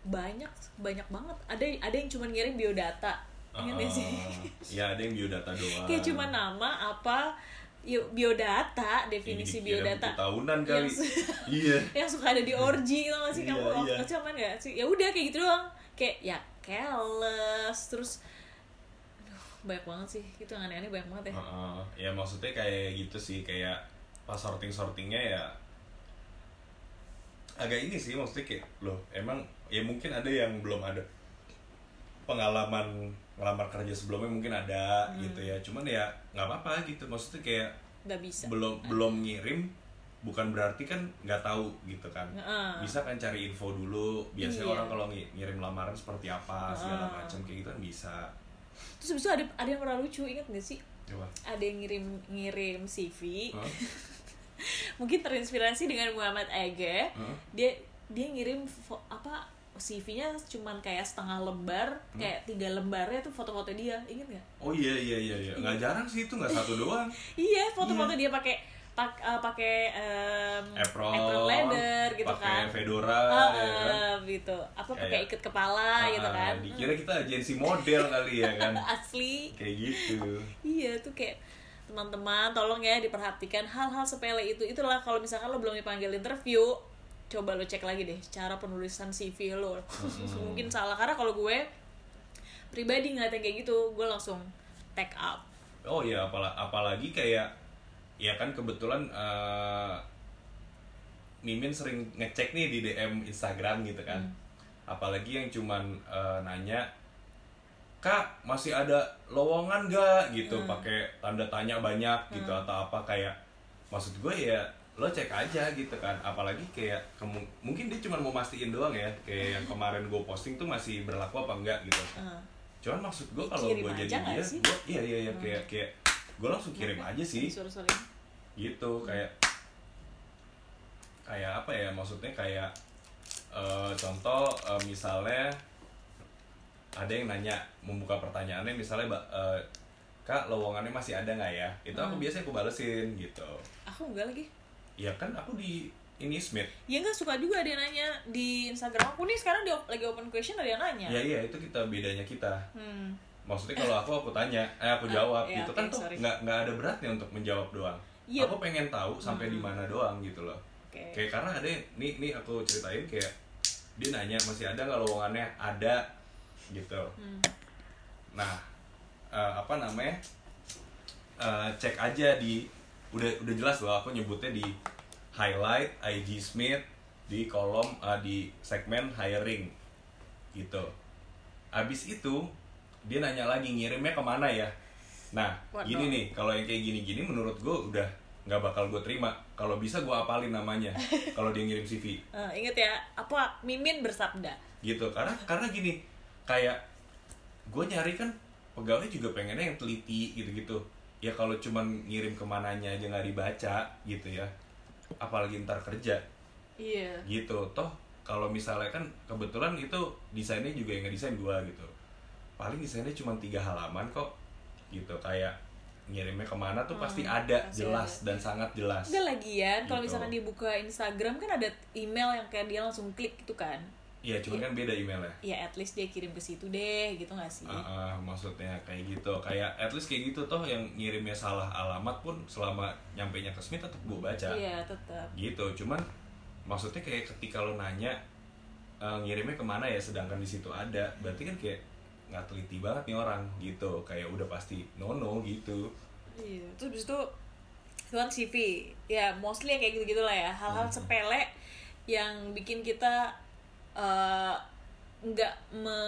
banyak banyak banget. Ada ada yang cuma ngirim biodata ingat gak sih? Ya ada yang biodata doang. Kayak cuma nama apa yo- biodata Yang definisi dikira biodata. tahunan kali. Yang- iya. Yang suka ada di orgy tau gak sih? Kamu Iya, waktu iya. kecil main gak sih? Ya udah kayak gitu doang. Kayak ya careless terus aduh banyak banget sih. Itu yang aneh-aneh banyak banget ya. Uh-uh. ya maksudnya kayak gitu sih. Kayak pas sorting sortingnya ya agak ini sih maksudnya kayak loh emang ya mungkin ada yang belum ada pengalaman ngelamar kerja sebelumnya mungkin ada Hmm. gitu ya cuman ya nggak apa-apa gitu maksudnya kayak nggak bisa belum belum ngirim bukan berarti kan nggak tahu gitu kan Heeh. bisa kan cari info dulu biasanya Iya. orang kalau ngi- ngirim lamaran seperti apa segala Heeh. macam kayak gitu kan bisa terus habis itu ada ada yang pernah lucu inget gak sih coba ada yang ngirim ngirim CV Hah? mungkin terinspirasi dengan Muhammad Ege Hah? dia dia ngirim apa CV-nya cuman kayak setengah lembar Hmm. kayak tiga lembarnya tuh foto-foto dia inget nggak? Oh iya iya iya iya. Nggak jarang sih itu nggak satu doang. Iya foto-foto dia pakai pak eh, pakai em, apron, leather gitu pakai kan. fedora Ah, ya kan? gitu. Apa pakai ikat kepala gitu Ah, kan. dikira kita agensi model kali ya kan? Asli. Kayak gitu. Iya tuh kayak teman-teman tolong ya diperhatikan hal-hal sepele itu. Itulah kalau misalkan lo belum dipanggil interview coba lo cek lagi deh cara penulisan CV lo mungkin salah karena kalau gue pribadi ngeliatnya kayak gitu gue langsung tag up oh iya apala apalagi kayak ya kan kebetulan eh, Mimin sering ngecek nih di DM Instagram gitu kan. Apalagi yang cuman eh, nanya kak masih ada lowongan gak gitu pakai tanda tanya banyak gitu atau apa kayak maksud gue ya lo cek aja gitu kan. Apalagi kayak kemu- mungkin dia cuma mau mastiin doang ya kayak yang kemarin gue posting tuh masih berlaku apa enggak gitu. Ah. cuman maksud gue kalau gue jadi dia gue iya iya iya kayak kayak gue langsung kirim aja sih. suruh-suruh gitu kayak kayak apa ya maksudnya kayak eh, contoh eh, misalnya ada yang nanya membuka pertanyaannya misalnya Mbak, eh, kak lowongannya masih ada nggak ya? Itu aku Hmm. biasanya aku balesin gitu. Aku enggak lagi ya kan aku di ini Smith. Ya enggak suka juga ada yang nanya di Instagram. Aku nih sekarang di, lagi open question ada yang nanya. Ya iya itu kita bedanya kita. Hmm. maksudnya kalau aku aku tanya eh aku jawab iya, gitu oke, kan tuh nggak nggak ada beratnya untuk menjawab doang. Iya. aku pengen tahu sampai di mana doang gitu loh. Oke. Kayak karena ada nih nih aku ceritain kayak dia nanya masih ada nggak lowongannya? Ada gitu. Hmm. nah eh, apa namanya? Eh, cek aja di udah udah jelas loh aku nyebutnya di highlight IG Smith di kolom eh, di segmen hiring gitu. Abis itu dia nanya lagi ngirimnya ke mana ya? Nah Waduh. gini nih kalau yang kayak gini-gini menurut gue udah nggak bakal gue terima. Kalau bisa gue apalin namanya kalau dia ngirim CV Eh, inget ya apa Mimin bersabda. Gitu karena karena gini kayak gue nyari kan pegawai juga pengennya yang teliti gitu-gitu ya kalau cuman ngirim ke mananya aja nggak dibaca gitu ya apalagi ntar kerja. Iya. Gitu. Toh kalau misalnya kan kebetulan itu desainnya juga yang ngedesain gue gitu. Paling desainnya cuma tiga halaman kok gitu. Kayak ngirimnya ke mana tuh pasti Hmm, ada pasti jelas dan sangat jelas. Enggak lagian, kalau Gitu. misalkan dibuka Instagram kan ada email yang kayak dia langsung klik gitu kan. Iya, cuman kan beda emailnya. Ya at least dia kirim ke situ deh, gitu gak sih? Ah, ah, maksudnya kayak gitu kayak at least kayak gitu toh yang ngirimnya salah alamat pun selama nyampe nya ke Smith tetap gue baca Iya, tetap. gitu cuman maksudnya kayak ketika lo nanya eh, ngirimnya ke mana ya sedangkan di situ ada berarti kan kayak nggak teliti banget nih orang gitu kayak udah pasti no no gitu Iya, terus habis itu CV. Ya, mostly yang kayak gitu-gitu lah ya. Hal-hal Hmm. sepele yang bikin kita eh, nggak me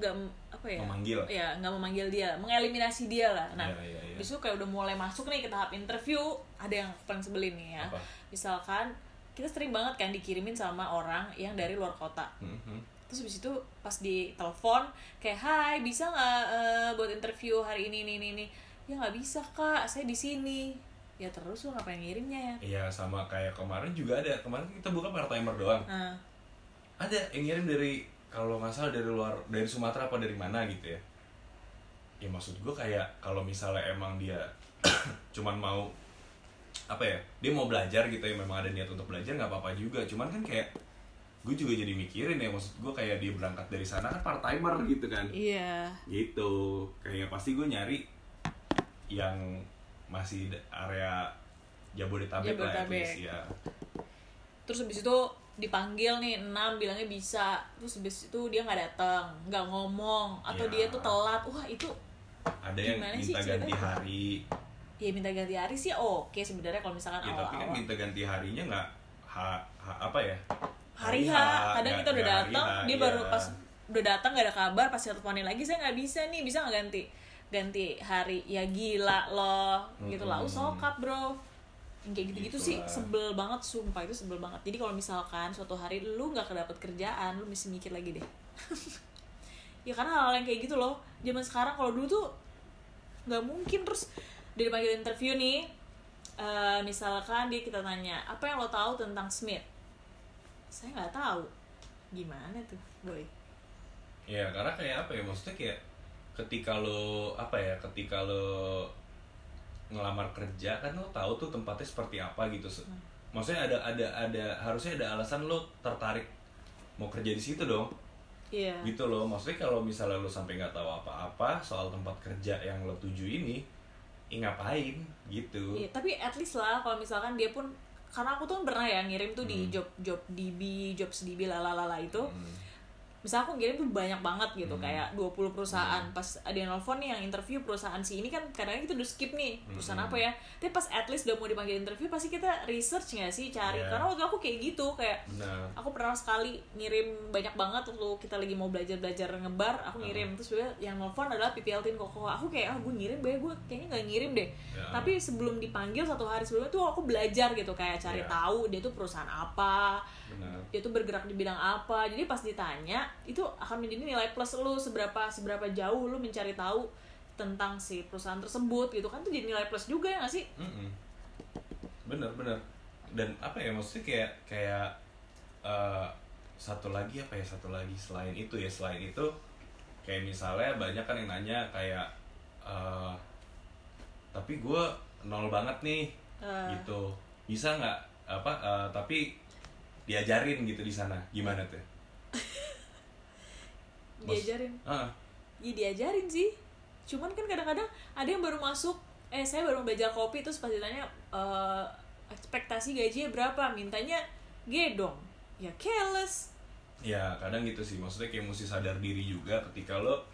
nggak apa ya? Memanggil. ya nggak memanggil dia mengeliminasi dia lah. Nah iya, iya. habis itu kayak udah mulai masuk nih ke tahap interview ada yang paling sebelin nih ya. Apa? misalkan kita sering banget kan dikirimin sama orang yang dari luar kota. Mhm. terus habis itu pas di telepon kayak hai bisa nggak eh, buat interview hari ini ini ini, ini? Ya nggak bisa kak saya di sini. Ya terus lo ngapain ngirimnya ya? Iya sama kayak kemarin juga ada. Kemarin kita buka part timer doang. Nah ada yang ngirim dari kalau nggak salah dari luar dari Sumatera apa dari mana gitu ya? Ya maksud gue kayak kalau misalnya emang dia cuman mau apa ya dia mau belajar gitu ya memang ada niat untuk belajar nggak apa-apa juga. Cuman kan kayak gue juga jadi mikirin ya maksud gue kayak dia berangkat dari sana kan part timer gitu kan. Iya. Gitu. Kayak pasti gue nyari yang masih area Jabodetabek, lah Jabodetabek. least, ya. Terus habis itu dipanggil nih enam bilangnya bisa terus habis itu dia nggak datang nggak ngomong atau Ya. dia tuh telat wah itu ada yang Gimana sih minta ganti ceritanya? hari ya minta ganti hari sih oke sebenarnya kalau misalkan ya tapi kan minta ganti harinya nggak ha, ha- apa ya hari H kadang kita udah hari datang dia iya. baru pas udah datang nggak ada kabar pas teleponin lagi saya nggak bisa nih bisa nggak ganti ganti hari ya gila loh gitu lah Mm-mm. sokap bro yang kayak gitu-gitu Gitu sih lah. sebel banget sumpah itu sebel banget. Jadi kalau misalkan suatu hari lu nggak kedapet kerjaan lu mesti mikir lagi deh. Ya karena hal, -hal yang kayak gitu loh. Zaman sekarang kalau dulu tuh nggak mungkin. Terus dia dipanggil interview nih eh, misalkan dia kita tanya apa yang lo tahu tentang Smith? Saya nggak tahu. Gimana tuh boy? Ya karena kayak apa ya maksudnya kayak ketika lo apa ya ketika lo ngelamar kerja kan lo tahu tuh tempatnya seperti apa gitu Hmm. maksudnya ada ada ada harusnya ada alasan lo tertarik mau kerja di situ dong iya gitu loh maksudnya kalau misalnya lo sampai nggak tahu apa-apa soal tempat kerja yang lo tuju ini ih ngapain gitu Iya, tapi at least lah kalau misalkan dia pun karena aku tuh pernah ya ngirim tuh di Hmm. job job DB, jobs DB lalalala itu. Hmm. Misal aku ngirim tuh banyak banget gitu, Hmm. kayak 20 perusahaan. Pas ada yang nelfon nih yang interview perusahaan si ini kan kadang kita udah skip nih perusahaan Hmm. apa ya. Tapi pas at least udah mau dipanggil interview pasti kita research nggak sih cari. Iya. Karena waktu aku kayak gitu kayak benar aku pernah sekali ngirim banyak banget waktu kita lagi mau belajar belajar ngebar aku ngirim terus juga yang nelfon adalah PPL Tin Koko aku kayak ah gue ngirim gue gue kayaknya nggak ngirim deh Ya. tapi sebelum dipanggil satu hari sebelumnya tuh aku belajar gitu kayak cari Ya. tahu dia tuh perusahaan apa benar dia tuh bergerak di bidang apa jadi pas ditanya itu akan menjadi nilai plus lu seberapa seberapa jauh lu mencari tahu tentang si perusahaan tersebut gitu kan tuh jadi nilai plus juga ya nggak sih? Mm-mm. bener bener. Dan apa ya maksudnya kayak kayak eh, satu lagi apa ya satu lagi selain itu ya selain itu kayak misalnya banyak kan yang nanya kayak eh, tapi gue nol banget nih Eh. gitu. Bisa nggak? Apa eh, tapi diajarin gitu di sana. Gimana tuh Diajarin. Ah, ya diajarin sih. Cuman kan kadang-kadang ada yang baru masuk eh saya baru belajar kopi terus pas ditanya eh, ekspektasi gajinya berapa mintanya gedong ya careless. Ya kadang gitu sih. Maksudnya kayak mesti sadar diri juga ketika lo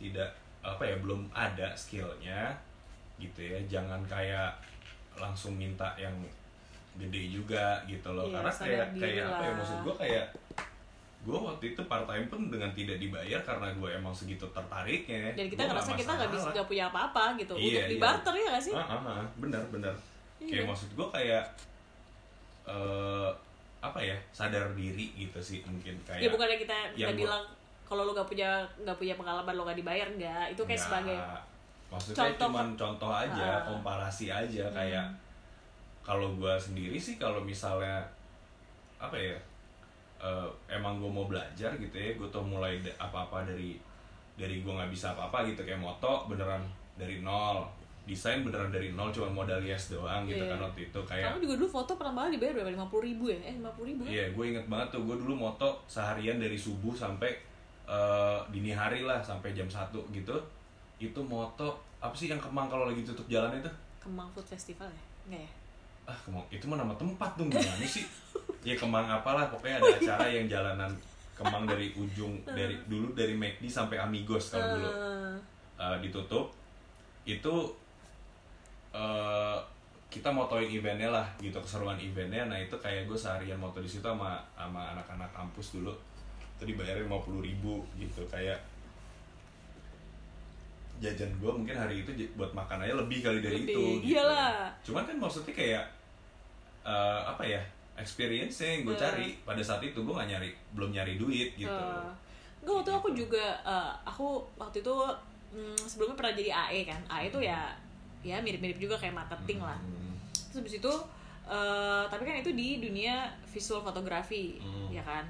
tidak apa ya belum ada skillnya gitu ya. Jangan kayak langsung minta yang gede juga gitu loh. Iya, karena kayak kayak apa ya maksud gue kayak gue waktu itu part time pun dengan tidak dibayar karena gue emang segitu tertariknya dan kita Gua ngerasa kita nggak bisa nggak punya apa-apa gitu Iya, untuk iya. dibarter ya nggak sih Ah, ah, ah, benar benar Iya. kayak maksud gue kayak eh apa ya sadar diri gitu sih mungkin kayak ya bukannya kita kita gua- bilang kalau lu nggak punya nggak punya pengalaman lo nggak dibayar nggak itu kayak Nggak. sebagai maksudnya contoh. cuman contoh aja Ah. komparasi aja Hmm. kayak kalau gua sendiri sih kalau misalnya apa ya eh, emang gue mau belajar gitu ya gue tuh mulai apa-apa dari dari gue nggak bisa apa-apa gitu kayak moto beneran dari nol desain beneran dari nol cuma modal yes doang gitu Iya. kan waktu itu kayak kamu juga dulu foto pertama kali dibayar berapa lima puluh ribu ya eh lima puluh ribu kan Iya, gue inget banget tuh. Gue dulu moto seharian dari subuh sampai eh, dini hari lah, sampai jam 1 gitu. Itu moto apa sih yang Kemang kalau lagi tutup jalan itu? Kemang Food Festival ya nggak ya Ah, Kemang itu mah nama tempat dong gimana sih? Ya Kemang apalah, pokoknya ada acara yang jalanan Kemang dari ujung dari dulu dari McD sampai Amigos kalau dulu eh, ditutup. Itu eh, kita motoin eventnya lah gitu keseruan eventnya nah itu kayak gue seharian moto di situ sama sama anak-anak kampus dulu itu dibayarin 50 ribu gitu kayak jajan gue mungkin hari itu buat makan aja lebih kali dari Lebih, itu gitu. iyalah. cuman kan maksudnya kayak eh, apa ya experience yang gue Eh. cari pada saat itu gue gak nyari belum nyari duit gitu Eh, Enggak, waktu aku juga eh, aku waktu itu mm, sebelumnya pernah jadi AE kan. AE itu ya ya mirip-mirip juga kayak marketing lah. Hmm. Terus habis itu eh, tapi kan itu di dunia visual fotografi, Hmm. ya kan.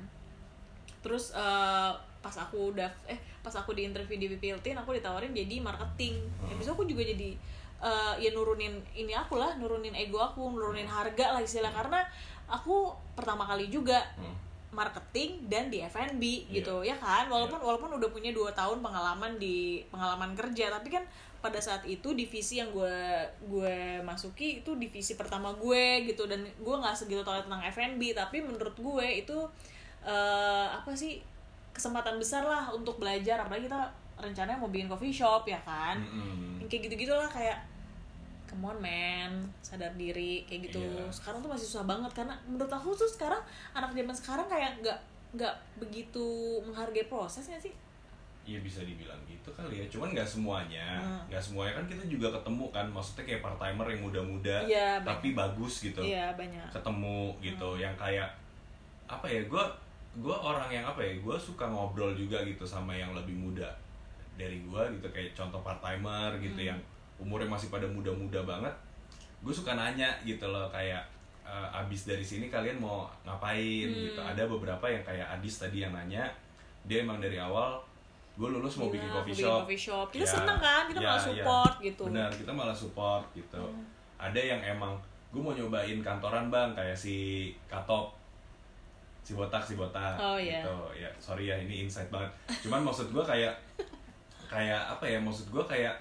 Terus eh, pas aku udah eh pas aku di interview di Piltin aku ditawarin jadi marketing Hmm. habis itu aku juga jadi eh, ya nurunin ini aku lah nurunin ego aku nurunin harga lah istilah karena aku pertama kali juga Hmm. marketing dan di F&B Iya. gitu ya kan? Walaupun walaupun udah punya dua tahun pengalaman di pengalaman kerja tapi kan pada saat itu divisi yang gue gue masuki itu divisi pertama gue gitu. Dan gue nggak segitu tahu tentang F&B tapi menurut gue itu eh, apa sih kesempatan besar lah untuk belajar. Apalagi kita rencananya mau bikin coffee shop ya kan? Mm-mm. Yang kayak gitu gitulah kayak come on man. Sadar diri kayak gitu. Iya. sekarang tuh masih susah banget karena menurut aku tuh sekarang anak zaman sekarang kayak nggak nggak begitu menghargai proses nggak sih? Iya bisa dibilang gitu kali ya, cuman nggak semuanya, Hmm. nggak semuanya. Kan kita juga ketemu kan, maksudnya kayak part timer yang muda-muda, Iya, tapi bagus gitu, iya banyak. Ketemu gitu, yang kayak apa ya, gue gue orang yang apa ya, gue suka ngobrol juga gitu sama yang lebih muda dari gue gitu, kayak contoh part timer gitu Hmm. yang umurnya masih pada muda-muda banget, gue suka nanya gitu loh kayak "Eh, abis dari sini kalian mau ngapain Hmm. gitu, ada beberapa yang kayak Adis tadi yang nanya, dia emang dari awal gue lulus mau Gila, bikin coffee bikin shop. coffee shop. Kita Ya, seneng kan, kita ya, malah ya. support gitu. Benar, kita malah support gitu. Hmm. Ada yang emang gue mau nyobain kantoran bang kayak si Katop, si botak si botak. Oh, iya. Gitu. Ya sorry ya ini insight banget. Cuman maksud gue kayak kayak apa ya? Maksud gue kayak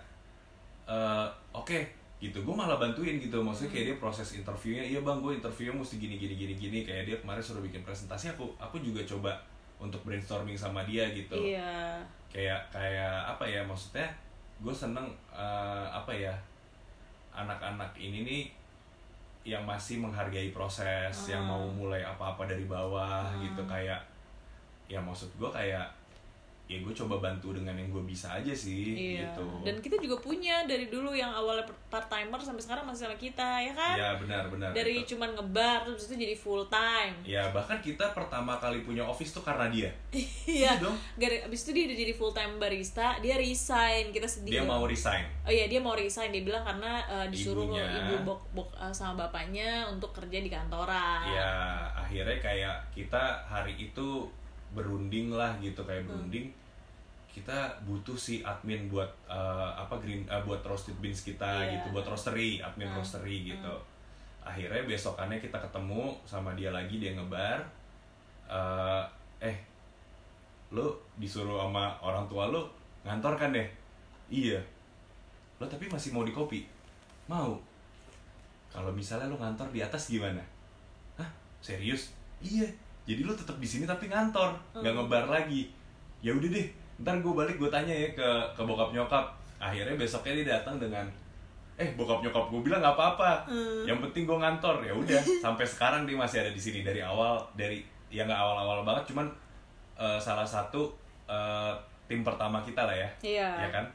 eh, oke gitu gue malah bantuin gitu maksudnya kayak dia proses interviewnya iya bang gue interviewnya mesti gini gini gini gini kayak dia kemarin suruh bikin presentasi aku aku juga coba untuk brainstorming sama dia gitu Iya. kayak kayak apa ya maksudnya gue seneng eh, apa ya anak-anak ini nih yang masih menghargai proses yang Ah. mau mulai apa-apa dari bawah Ah. gitu kayak ya maksud gue kayak ya gue coba bantu dengan yang gue bisa aja sih Iya. gitu Dan kita juga punya dari dulu yang awalnya part timer sampai sekarang masih sama kita ya kan? ya benar-benar dari gitu. cuman ngebar terus itu jadi full time. ya bahkan kita pertama kali punya office tuh karena dia Iya. dong Gara abis itu dia udah jadi full time barista, dia resign, kita sedih. dia mau resign Oh iya dia mau resign dia bilang karena uh, disuruh Ibunya. ibu bok bok uh, sama bapaknya untuk kerja di kantoran. ya akhirnya kayak kita hari itu berunding lah gitu kayak Hmm. berunding kita butuh si admin buat eh, apa green eh, buat roasted beans kita Iya. gitu buat roastery admin Hmm. roastery gitu. Akhirnya besokannya kita ketemu sama dia lagi dia ngebar eh eh lo disuruh sama orang tua lo ngantor kan deh? Iya. Lo tapi masih mau di kopi mau. Kalau misalnya lo ngantor di atas gimana? Hah? Serius? Iya jadi lo tetap di sini tapi ngantor nggak Hmm. ngebar lagi ya udah deh ntar gue balik gue tanya ya ke ke bokap nyokap akhirnya besoknya dia datang dengan eh bokap nyokap gue bilang nggak apa-apa Hmm. yang penting gue ngantor ya udah sampai sekarang dia masih ada di sini dari awal dari ya nggak awal-awal banget cuman eh, salah satu eh, tim pertama kita lah ya Iya. ya kan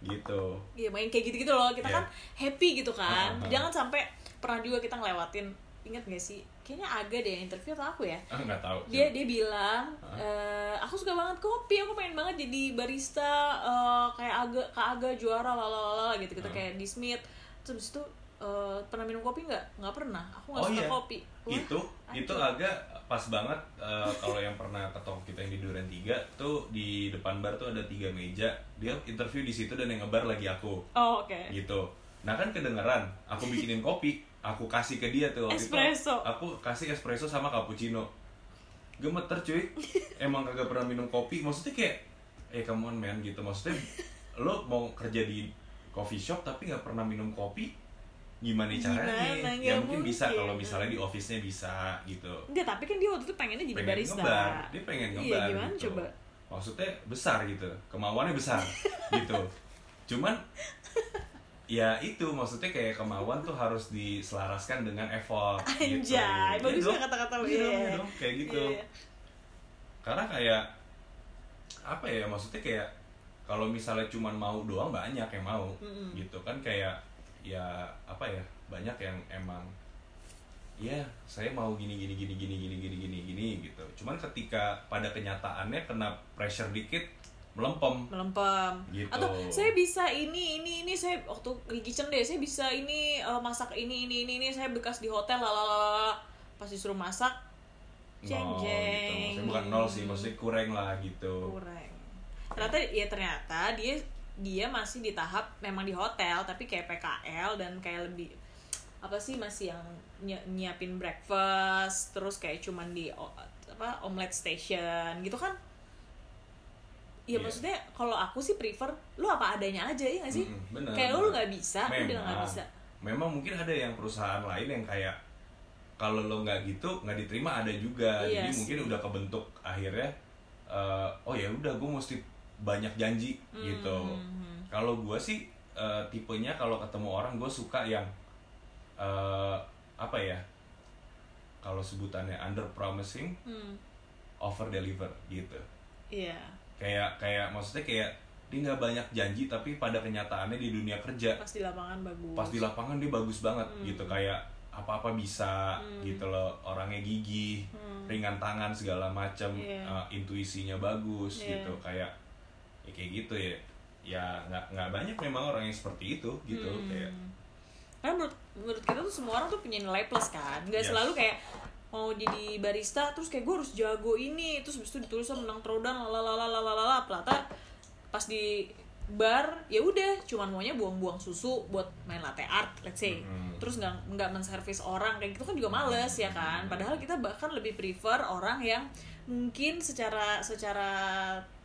gitu Iya main kayak gitu-gitu loh kita Iya. kan happy gitu kan Uh-huh. jangan sampai pernah juga kita ngelewatin ingat gak sih? Kayaknya agak deh yang interview atau aku ya? Ah nggak tahu dia dia bilang "Eh, aku suka banget kopi aku pengen banget jadi barista eh, kayak aga kak aga juara lalala gitu gitu Hmm. kayak di Smith. Terus itu eh, pernah minum kopi nggak? Nggak pernah aku nggak Oh suka iya. kopi. Wah, itu itu anjir. agak pas banget eh, kalau yang pernah ke toko kita yang di Duren 3 tuh di depan bar tuh ada tiga meja. Dia interview di situ dan yang ngebar lagi aku. Oh oke. Gitu. Nah kan kedengeran aku bikinin kopi aku kasih ke dia tuh waktu itu. Espresso. aku kasih espresso sama cappuccino gemeter cuy emang kagak pernah minum kopi maksudnya kayak eh come on man gitu maksudnya lo mau kerja di coffee shop tapi nggak pernah minum kopi gimana caranya Gimana? ya Nggak mungkin bisa mungkin. kalau misalnya di office-nya bisa gitu Enggak, tapi kan dia waktu itu pengennya jadi pengen barista. ngebar dia pengen Iya, ngebar gimana gitu. coba? maksudnya besar gitu kemauannya besar gitu cuman ya itu maksudnya kayak kemauan tuh harus diselaraskan dengan effort gitu. Anjay, Iya bagus ya kata-kata lu. Iya. iya dong, kayak gitu Iya. karena kayak apa ya maksudnya kayak kalau misalnya cuman mau doang banyak yang mau Mm-mm. gitu kan kayak ya apa ya banyak yang emang ya saya mau gini gini gini gini gini gini gini gini gitu cuman ketika pada kenyataannya kena pressure dikit melempem. Melempem. Gitu. atau saya bisa ini ini ini. Saya waktu di kitchen deh saya bisa ini eh, masak ini ini ini ini. Saya bekas di hotel lalala pas disuruh masak Jeng, nol gitu. Jeng. maksudnya bukan nol sih maksudnya kurang lah gitu. Kurang. Ternyata ya ternyata dia dia masih di tahap memang di hotel tapi kayak PKL dan kayak lebih apa sih masih yang ny- nyiapin breakfast terus kayak cuman di apa omelet station gitu kan ya Iya. maksudnya kalau aku sih prefer lu apa adanya aja ya gak sih Mm-mm, bener, kayak lu bener. nggak bisa lu bilang nggak bisa memang mungkin ada yang perusahaan lain yang kayak kalau lo nggak gitu nggak diterima ada juga Iya jadi sih. mungkin udah kebentuk akhirnya eh, oh ya udah gue mesti banyak janji gitu Hmm. kalau gue sih eh, tipenya kalau ketemu orang gue suka yang eh, apa ya kalau sebutannya under promising Hmm. over deliver gitu iya kayak kayak maksudnya kayak dia nggak banyak janji tapi pada kenyataannya di dunia kerja pas di lapangan bagus pas di lapangan dia bagus banget Hmm. gitu kayak apa-apa bisa Hmm. gitu loh orangnya gigih Hmm. ringan tangan segala macam Iya. uh, intuisinya bagus Iya. gitu kayak ya kayak gitu ya ya nggak nggak banyak memang orang yang seperti itu gitu Hmm. kayak Karena menurut menurut kita tuh semua orang tuh punya nilai plus kan, nggak Yes. selalu kayak mau jadi barista terus kayak gue harus jago ini terus habis itu ditulisnya menang throwdown lalalalalalala ternyata pas di bar ya udah cuman maunya buang-buang susu buat main latte art let's say. Mm. terus nggak nggak menservis orang kayak gitu kan juga males ya kan? Padahal kita bahkan lebih prefer orang yang mungkin secara secara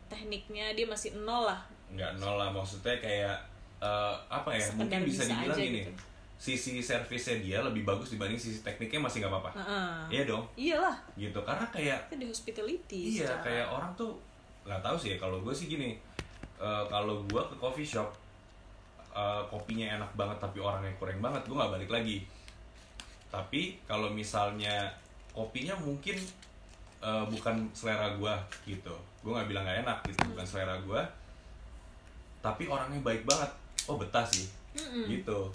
tekniknya dia masih nol lah. Nggak nol lah maksudnya kayak uh, apa ya Sekedar mungkin bisa, bisa dibilang gini. gitu. Sisi servisnya dia lebih bagus dibanding sisi tekniknya masih nggak apa-apa Heeh. iya dong iyalah gitu karena kayak itu di hospitality Iya, secara- kayak orang tuh nggak tahu sih ya. Kalau gue sih gini, eh, kalau gue ke coffee shop, eh, kopinya enak banget tapi orangnya kurang banget, gue nggak balik lagi. Tapi kalau misalnya kopinya mungkin eh, bukan selera gue gitu, gue nggak bilang nggak enak gitu, bukan selera gue. Tapi orangnya baik banget, oh betah sih, Mm-mm. gitu.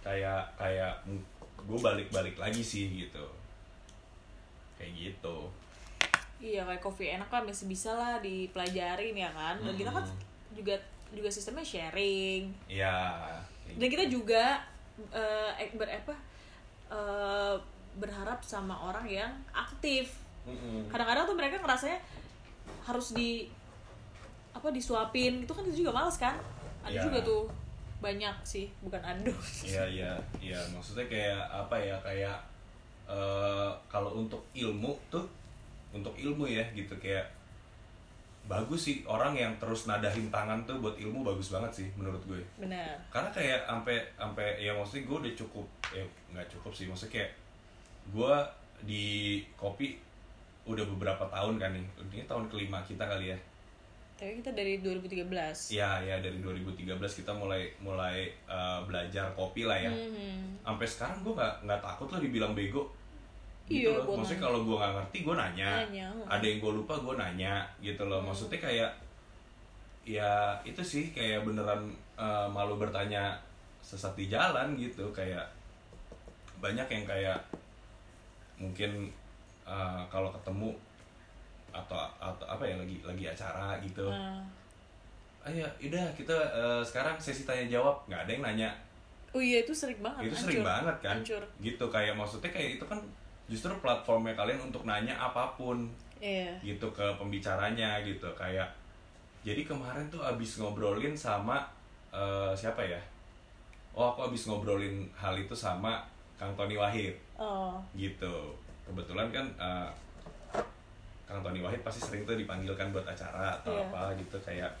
Kayak kayak gue balik-balik lagi sih gitu, kayak gitu. Iya kayak coffee enak kan masih bisa lah dipelajarin ya kan? Dan kita kan juga juga sistemnya sharing. Ya. dan kita juga eh eh, ber apa eh, berharap sama orang yang aktif. Kadang-kadang tuh mereka ngerasanya harus di apa disuapin. Itu kan itu juga males kan? Ada Ya. juga tuh banyak sih bukan ado Iya iya iya. Maksudnya kayak apa ya kayak eh kalau untuk ilmu tuh untuk ilmu ya gitu. Kayak bagus sih. Orang yang terus nadahin tangan tuh buat ilmu bagus banget sih menurut gue. Benar. Karena kayak sampai sampai ya maksudnya gue udah cukup ya nggak cukup sih. Maksudnya kayak gue di kopi udah beberapa tahun kan nih. Ini tahun kelima kita kali ya tapi kita dari 2013 ya ya dari 2013 kita mulai mulai eh, belajar kopi lah ya. Mhm. sampai sekarang gue nggak nggak takut lah dibilang bego. Iya, gitu loh. gua maksudnya kalau gue nggak ngerti gue nanya. Nanya, ada yang gue lupa gue nanya gitu loh. Maksudnya kayak ya itu sih kayak beneran eh, malu bertanya sesat di jalan gitu. Kayak banyak yang kayak mungkin eh, kalau ketemu atau atau apa ya lagi lagi acara gitu. Nah. ayo udah kita eh, sekarang sesi tanya jawab. Nggak ada yang nanya. Oh iya itu sering banget. Itu hancur. sering banget kan? Hancur. Gitu kayak maksudnya kayak itu kan justru platformnya kalian untuk nanya apa pun. Iya. Gitu ke pembicaranya gitu kayak jadi kemarin tuh abis ngobrolin sama eh, siapa ya? Oh aku abis ngobrolin hal itu sama Kang Tony Wahid. Oh. Gitu. Kebetulan kan eh, Kang Tony Wahid pasti sering tuh dipanggilkan buat acara atau Iya. apa gitu kayak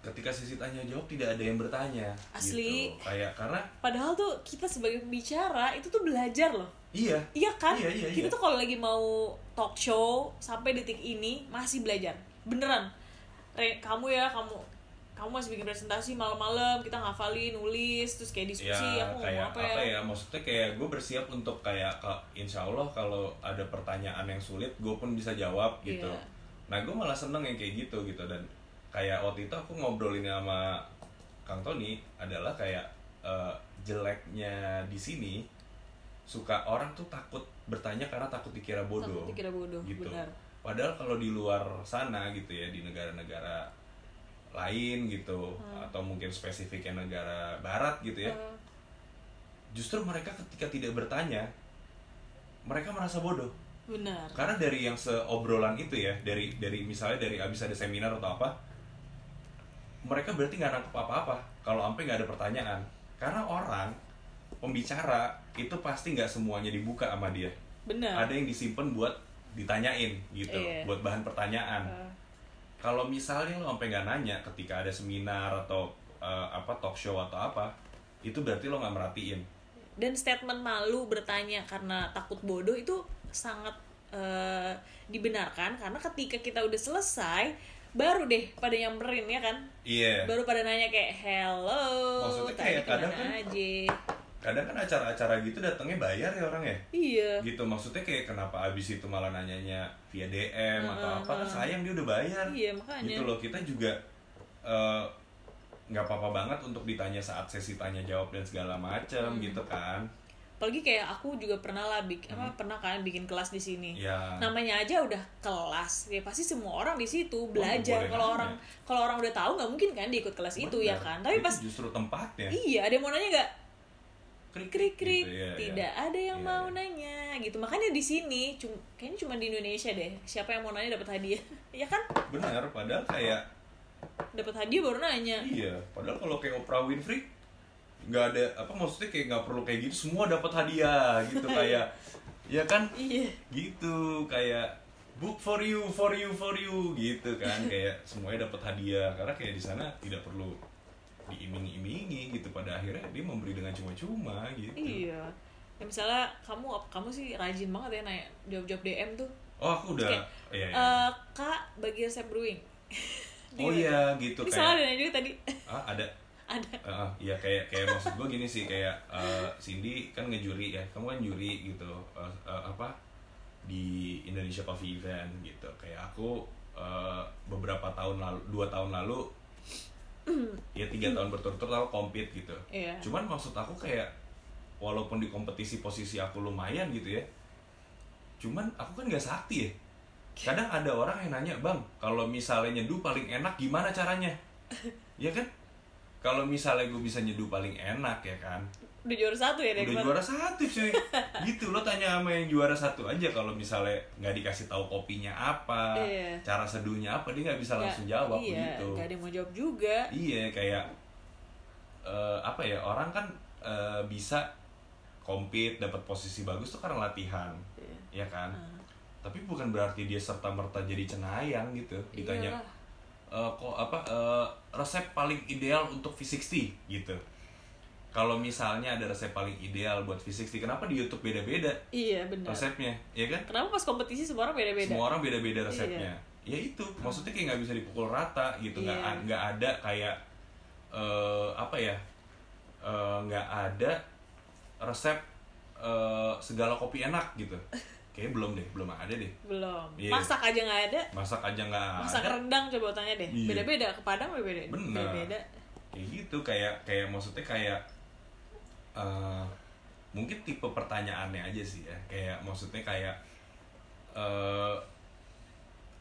ketika sesi tanya jawab tidak ada yang bertanya Asli. gitu. kayak karena padahal tuh kita sebagai pembicara itu tuh belajar loh iya iya kan Iya, iya, kita iya. tuh kalau lagi mau talk show sampai detik ini masih belajar beneran Re, kamu ya kamu kamu masih bikin presentasi malam-malam kita ngafalin nulis terus kayak diskusi ya aku kayak ngomong apa, ya, maksudnya kayak gue bersiap untuk kayak insya Allah kalau ada pertanyaan yang sulit gue pun bisa jawab gitu Iya. nah gue malah seneng yang kayak gitu gitu dan kayak waktu itu aku ngobrolin sama Kang Tony adalah kayak eh, jeleknya di sini suka orang tuh takut bertanya karena takut dikira bodoh Takut dikira bodoh, gitu benar. padahal kalau di luar sana gitu ya di negara-negara lain gitu Hmm. atau mungkin spesifiknya negara barat gitu ya. Eh, justru mereka ketika tidak bertanya mereka merasa bodoh. Benar. Karena dari yang seobrolan itu ya dari dari misalnya dari abis ada seminar atau apa mereka berarti nggak nangkep apa-apa kalau sampai nggak ada pertanyaan. Karena orang pembicara itu pasti nggak semuanya dibuka sama dia. Benar. Ada yang disimpan buat ditanyain gitu Iya. buat bahan pertanyaan. Eh, kalau misalnya lo sampai nggak nanya ketika ada seminar atau eh, apa talk show atau apa itu berarti lo nggak merhatiin. Dan statement malu bertanya karena takut bodoh itu sangat eh, dibenarkan karena ketika kita udah selesai baru deh pada nyamperin ya kan? Iya. Baru pada nanya kayak hello Maksudnya kayak kadang kan- aja kadang kan acara-acara gitu datangnya bayar ya orang ya? Iya. Gitu maksudnya kayak kenapa abis itu malah nanyanya via DM atau apa kan sayang dia udah bayar. Iya makanya. Gitu loh kita juga eh, nggak apa-apa banget untuk ditanya saat sesi tanya jawab dan segala macam Hmm. gitu kan. Apalagi kayak aku juga pernah lah bikin apa pernah kan bikin kelas di sini. Hmm. ya namanya aja udah kelas ya pasti semua orang di situ belajar. kalau orang kalau orang udah tahu nggak mungkin kan diikut kelas itu ya Bener. kan? Tapi Itu pas justru tempatnya. Iya ada yang mau nanya nggak krik krik krik. gitu, iya. tidak ada yang Iya, mau iya. nanya. Gitu. Makanya di sini cum kayaknya cuma di Indonesia deh. Siapa yang mau nanya dapat hadiah. Ya kan? Benar padahal kayak dapat hadiah baru nanya. Iya padahal kalau kayak Oprah Winfrey nggak ada apa maksudnya kayak nggak perlu kayak gitu semua dapat hadiah gitu kayak ya kan? Iya. Gitu kayak book for you for you for you gitu kan? Kayak semuanya dapat hadiah karena kayak di sana tidak perlu diiming-imingi gitu pada akhirnya dia memberi dengan cuma-cuma gitu. Iya. Ya misalnya kamu kamu sih rajin banget ya nanya jawab jawab DM tuh. Oh aku udah. Kayak, iya, iya. Eh, kak bagi resep brewing. Oh iya gitu ini salah kayak dan juga tadi. Ah ada. Ada. Ah, iya kayak kayak maksud gue gini sih kayak eh, Cindy kan ngejuri ya kamu kan juri gitu eh, eh, apa di Indonesia Coffee Event gitu. Kayak aku eh, beberapa tahun lalu dua tahun lalu ya tiga tahun berturut-turut aku compete gitu. Iya. cuman maksud aku kayak walaupun di kompetisi posisi aku lumayan gitu ya cuman aku kan nggak sakti ya. Kadang ada orang yang nanya bang kalau misalnya nyeduh paling enak gimana caranya? Ya kan? Kalau misalnya gue bisa nyeduh paling enak ya kan udah juara satu ya udah juara satu cuy gitu lo tanya sama yang juara satu aja kalau misalnya nggak dikasih tahu kopinya apa Iya. cara seduhnya apa dia nggak bisa langsung jawab iya gitu nggak ada yang mau jawab juga iya kayak eh, apa ya orang kan eh, bisa compete dapat posisi bagus tuh karena latihan Iya. ya kan Ah. tapi bukan berarti dia serta merta jadi cenayang gitu ditanya Iyalah. "Eh, kok apa eh, resep paling ideal untuk V60 gitu kalau misalnya ada resep paling ideal buat V60 kenapa di YouTube beda-beda iya benar. resepnya? Ya kan? Kenapa pas kompetisi semua orang beda-beda? Semua orang beda-beda resepnya. Ya itu maksudnya kayak nggak bisa dipukul rata gitu nggak Iya. nggak ada kayak eh, apa ya eh, nggak ada resep eh, segala kopi enak gitu. Kayak belum deh belum ada deh. Belum. Iya. masak aja nggak ada. Masak aja nggak masak ada rendang coba tanya deh. Iya. beda-beda ke Padang beda-beda. Bener. beda kayak gitu kayak kayak maksudnya kayak eh, mungkin tipe pertanyaannya aja sih ya kayak maksudnya kayak eh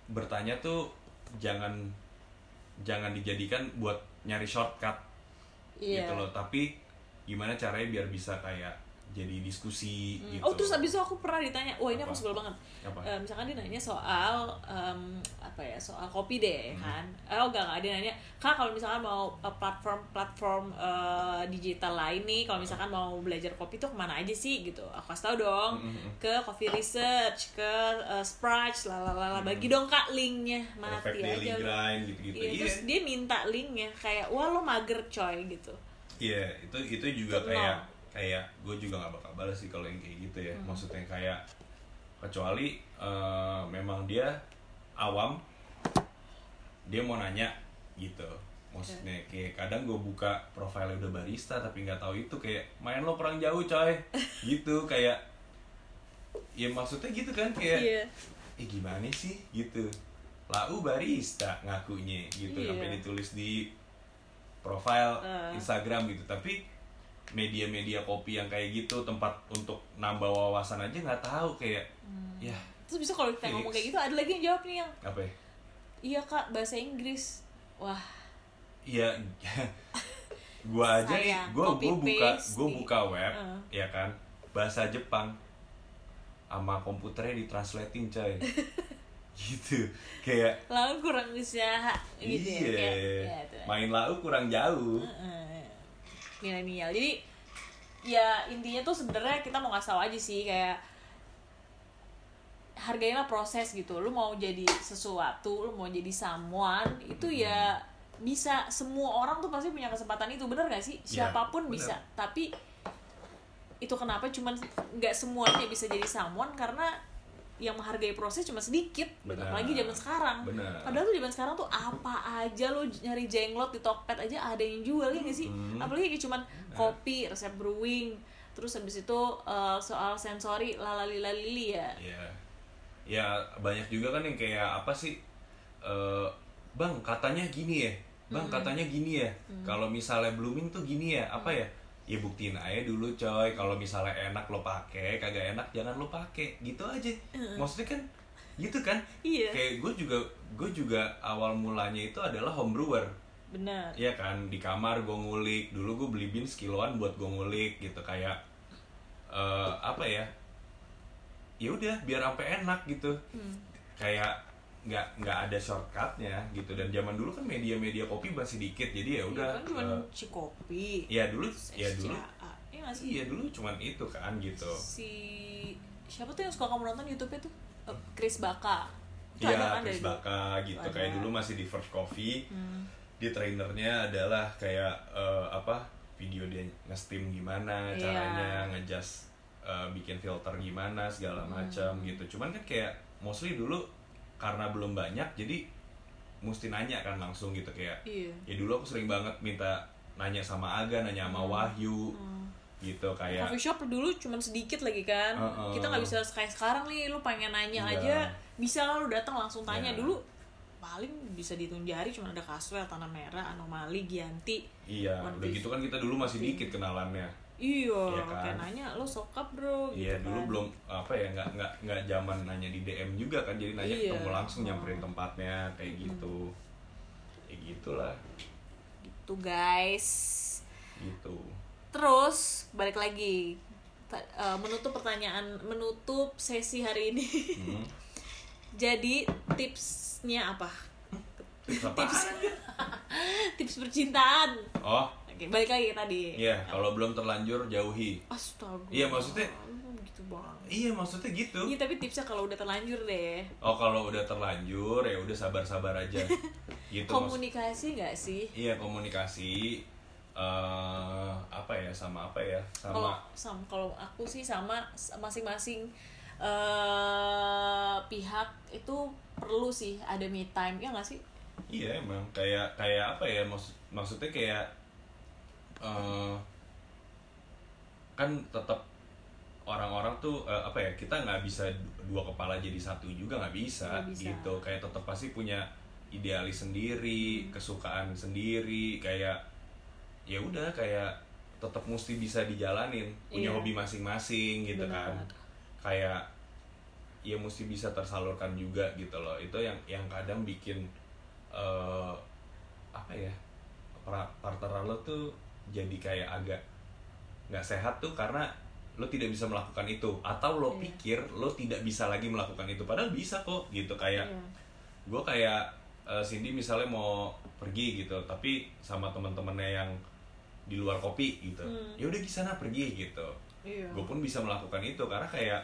bertanya tuh jangan jangan dijadikan buat nyari shortcut iya gitu loh tapi gimana caranya biar bisa kayak jadi diskusi Hmm. gitu Oh terus abis itu aku pernah ditanya, wah ini Apa? aku sebel banget. Apa? Eh, misalkan dia nanya soal em, apa ya soal kopi deh Hmm. kan? Eh, oh enggak enggak dia nanya, kak kalau misalkan mau eh, platform platform eh, digital lain nih, kalau misalkan mau belajar kopi tuh ke mana aja sih gitu? Aku kasih tau dong Hmm, hmm, hmm. ke Coffee Research, ke uh, Sprite, lalalala. Bagi dong kak linknya, perfect mati daily aja. lu. grind gitu-gitu Iya, iya terus dia minta linknya kayak wah lo mager coy gitu. Iya, itu itu juga kayak kayak gue juga nggak bakal balas sih kalau yang kayak gitu ya. Hmm. Maksudnya kayak kecuali eh, memang dia awam, dia mau nanya gitu. Maksudnya kayak kadang gue buka profile udah barista tapi nggak tahu itu kayak main lo perang jauh coy, gitu kayak ya maksudnya gitu kan kayak Iya. eh gimana sih gitu lau barista ngakunya gitu Iya. sampai ditulis di profile Eh. Instagram gitu tapi media-media kopi yang kayak gitu tempat untuk nambah wawasan aja nggak tahu kayak ya Terus bisa kalau kita ngomong kayak gitu ada lagi yang jawab nih yang apa ya? Iya kak, bahasa Inggris. Wah, Iya, gua aja nih, gua gua buka gua di- buka web, Uh. ya kan, bahasa Jepang. sama komputernya ditranslating coy. Gitu. Kayak lalu kurang bisa gitu iya ya kayak, ya, itu. main lau kurang jauh. Heeh. milenial. Jadi ya intinya tuh sebenarnya kita mau ngasih tahu aja sih kayak hargailah proses gitu. Lu mau jadi sesuatu lu mau jadi someone itu ya bisa. Semua orang tuh pasti punya kesempatan itu. Bener gak sih? Ya, siapa pun bener. bisa. Tapi itu kenapa cuman nggak semuanya bisa jadi someone? Karena yang menghargai proses cuma sedikit gitu. Benar. apalagi zaman sekarang. Benar. padahal tuh zaman sekarang tuh apa aja lo nyari jenglot di Tokped aja ada yang jual ya gak sih? Hmm. apalagi kayak cuman kopi resep brewing terus habis itu eh, soal sensori lalali ya. Ya ya banyak juga kan yang kayak apa sih eh, bang katanya gini ya bang katanya gini ya. Kalau misalnya blooming tuh gini ya apa ya? Ya buktiin aja dulu coy. Kalau misalnya enak lo pakai kagak enak jangan lo pakai gitu aja. Maksudnya kan gitu kan? Iya. kayak gue juga gue juga awal mulanya itu adalah home brewer. Benar. Iya kan? Di kamar gue ngulik. Dulu gue beli beans kiloan buat gue ngulik gitu. Kayak eh apa ya ya udah biar sampai enak gitu Hmm. kayak nggak nggak ada shortcutnya gitu dan zaman dulu kan media-media kopi masih dikit jadi ya udah kan cuma eh, si kopi ya dulu ya dulu. Iya nggak sih iya dulu cuman itu kan gitu si siapa tuh yang suka kamu nonton YouTube-nya tuh Eh, Chris Baka itu Iya, ada kan Chris Baka gitu Ada. kayak dulu masih di First Coffee Hmm. di trainernya adalah kayak eh, apa video dia nge-steam gimana Iya. caranya ngejust eh, bikin filter gimana segala Hmm. macam gitu cuman kan kayak mostly dulu karena belum banyak jadi mesti nanya kan langsung gitu kayak iya ya dulu aku sering banget minta nanya sama Aga nanya sama Wahyu Hmm. gitu kayak coffee shop dulu cuma sedikit lagi kan Heeh. kita nggak bisa kayak sekarang nih lu pengen nanya Iya. aja bisa lu datang langsung tanya Iya. dulu paling bisa dihitung jari cuma ada Caswell tanah merah anomali Gianti iya udah gitu kan kita dulu masih dikit kenalannya iya Iya kan? kayak nanya lo sokap bro Iya gitu dulu kan. belum apa ya nggak nggak nggak zaman nanya di DM juga kan jadi nanya Iya. ketemu langsung nyamperin tempatnya kayak gitu kayak gitulah gitu guys gitu terus balik lagi eh, menutup pertanyaan menutup sesi hari ini hmm. jadi tipsnya apa Tips apaan? tips percintaan oh oke balik lagi tadi. Iya kalau belum terlanjur jauhi. Astaga. Iya, maksudnya- gitu banget. Iya maksudnya gitu. Iya tapi tipsnya kalau udah terlanjur deh. Oh kalau udah terlanjur ya udah sabar-sabar aja. Gitu komunikasi nggak sih? Iya komunikasi eh apa ya sama apa ya kalau sama sam kalau aku sih sama masing-masing eh pihak itu perlu sih ada me time ya nggak sih? Iya emang. Kayak kayak apa ya maksud maksudnya kayak eh kan tetap orang-orang tuh eh, apa ya kita nggak bisa du- dua kepala jadi satu juga nggak bisa, bisa. gitu kayak tetap pasti punya idealis sendiri kesukaan sendiri kayak ya udah kayak tetap mesti bisa dijalanin punya Iya. hobi masing-masing gitu Benar. kan kayak ya mesti bisa tersalurkan juga gitu loh itu yang yang kadang bikin eh apa ya partner lo tuh jadi kayak agak nggak sehat tuh karena lo tidak bisa melakukan itu. Atau lo Iya. pikir lo tidak bisa lagi melakukan itu. Padahal bisa kok gitu. Kayak Iya. gue kayak eh, Cindy misalnya mau pergi gitu. Tapi sama teman-temannya yang di luar kopi gitu. Hmm. ya udah di sana pergi gitu. Iya. Gue pun bisa melakukan itu. Karena kayak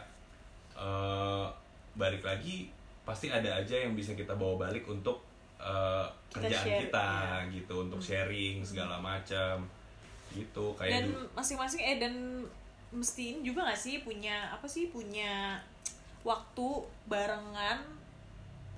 eh, balik lagi pasti ada aja yang bisa kita bawa balik untuk eh, Kita kerjaan share, kita iya. gitu. Untuk sharing segala macam gitu kayak dan masing-masing eh dan mesti ini juga gak sih punya apa sih punya waktu barengan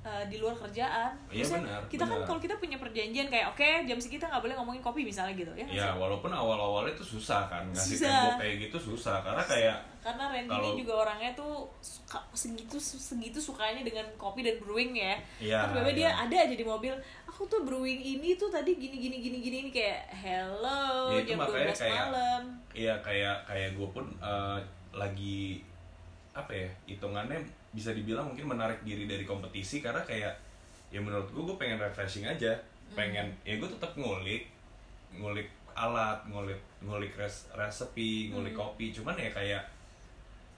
eh, di luar kerjaan. Iya, benar, Kita kan benar. kalau kita punya perjanjian kayak oke jam segitu nggak boleh ngomongin kopi misalnya gitu ya. ya walaupun awal-awalnya itu susah kan ngasih Susah. tembok kayak gitu susah karena kayak Karena Randy Kalau- ini juga orangnya tuh suka, segitu segitu sukanya dengan kopi dan brewing ya. Iya, Kan tiba-tiba dia iya. ada aja di mobil. Aku tuh brewing ini tuh tadi gini gini gini gini ini kayak hello Ya, itu jam makanya 12 kayak- malam. Iya kayak kayak gue pun eh, lagi apa ya hitungannya bisa dibilang mungkin menarik diri dari kompetisi karena kayak ya menurut gue gue pengen refreshing aja. Pengen ya gue tetap ngulik ngulik alat ngulik ngulik res, resepi ngulik kopi cuman ya kayak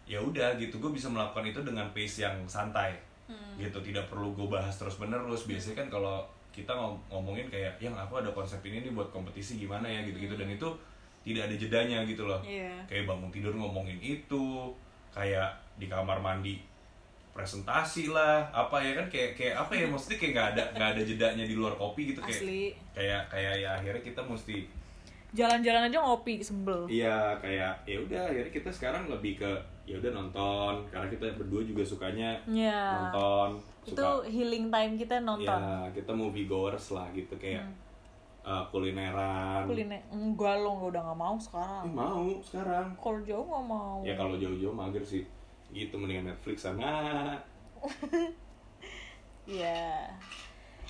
ya udah gitu gue bisa melakukan itu dengan pace yang santai. Hmm. gitu tidak perlu gue bahas terus menerus biasanya kan kalau kita ngom- ngomongin kayak yang aku ada konsep ini nih buat kompetisi gimana ya gitu-gitu dan itu tidak ada jedanya gitu loh Iya. kayak bangun tidur ngomongin itu kayak di kamar mandi presentasi lah apa ya kan kayak kayak apa ya maksudnya kayak nggak ada nggak ada jedanya di luar kopi gitu kayak Asli. kayak kayak ya akhirnya kita mesti Jalan-jalan aja ngopi sebel. iya kayak ya udah akhirnya kita sekarang lebih ke ya udah nonton karena kita berdua juga sukanya Iya. nonton Itu suka healing time kita nonton. ya kita movie goers lah gitu kayak uh, kulineran Kuliner enggak lo udah nggak mau sekarang. Eh, mau sekarang Kalau jauh nggak mau. ya kalau jauh-jauh mager sih gitu mendingan Netflix sama Iya.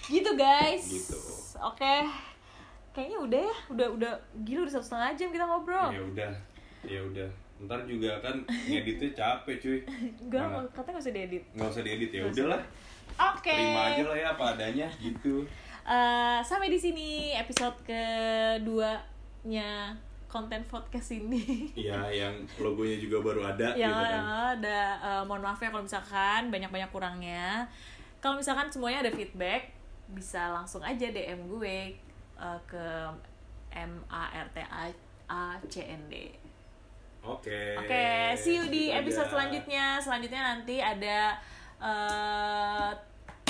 Gitu guys. Gitu. Oke. Kayaknya udah ya, udah udah gila udah satu setengah jam kita ngobrol. ya udah ya udah ntar juga kan ngeditnya capek cuy Enggak, Mana? katanya nggak usah diedit. nggak usah diedit ya udahlah Oke. terima aja lah ya apa adanya gitu Eh, sampai di sini episode keduanya konten podcast ini. Iya yang logonya juga baru ada yang gitu kan ada eh, mohon maaf ya kalau misalkan banyak-banyak kurangnya. Kalau misalkan semuanya ada feedback, bisa langsung aja DM gue eh, ke M A R T A A C N D. Oke Oke, see you di episode selanjutnya. Selanjutnya nanti ada eh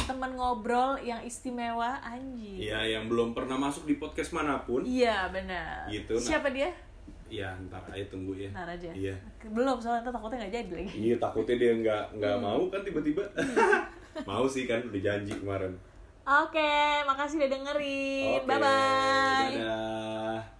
teman ngobrol yang istimewa anjing. Iya yang belum pernah masuk di podcast mana pun Iya benar. Gitu, nah. Siapa dia? Ya ntar aja tunggu ya Ntar aja. Iya Belum soalnya ntar takutnya nggak jadi lagi. Iya takutnya dia nggak nggak Hmm. mau kan tiba-tiba Mau sih kan udah janji kemarin Oke, makasih udah dengerin. Bye bye. dadah.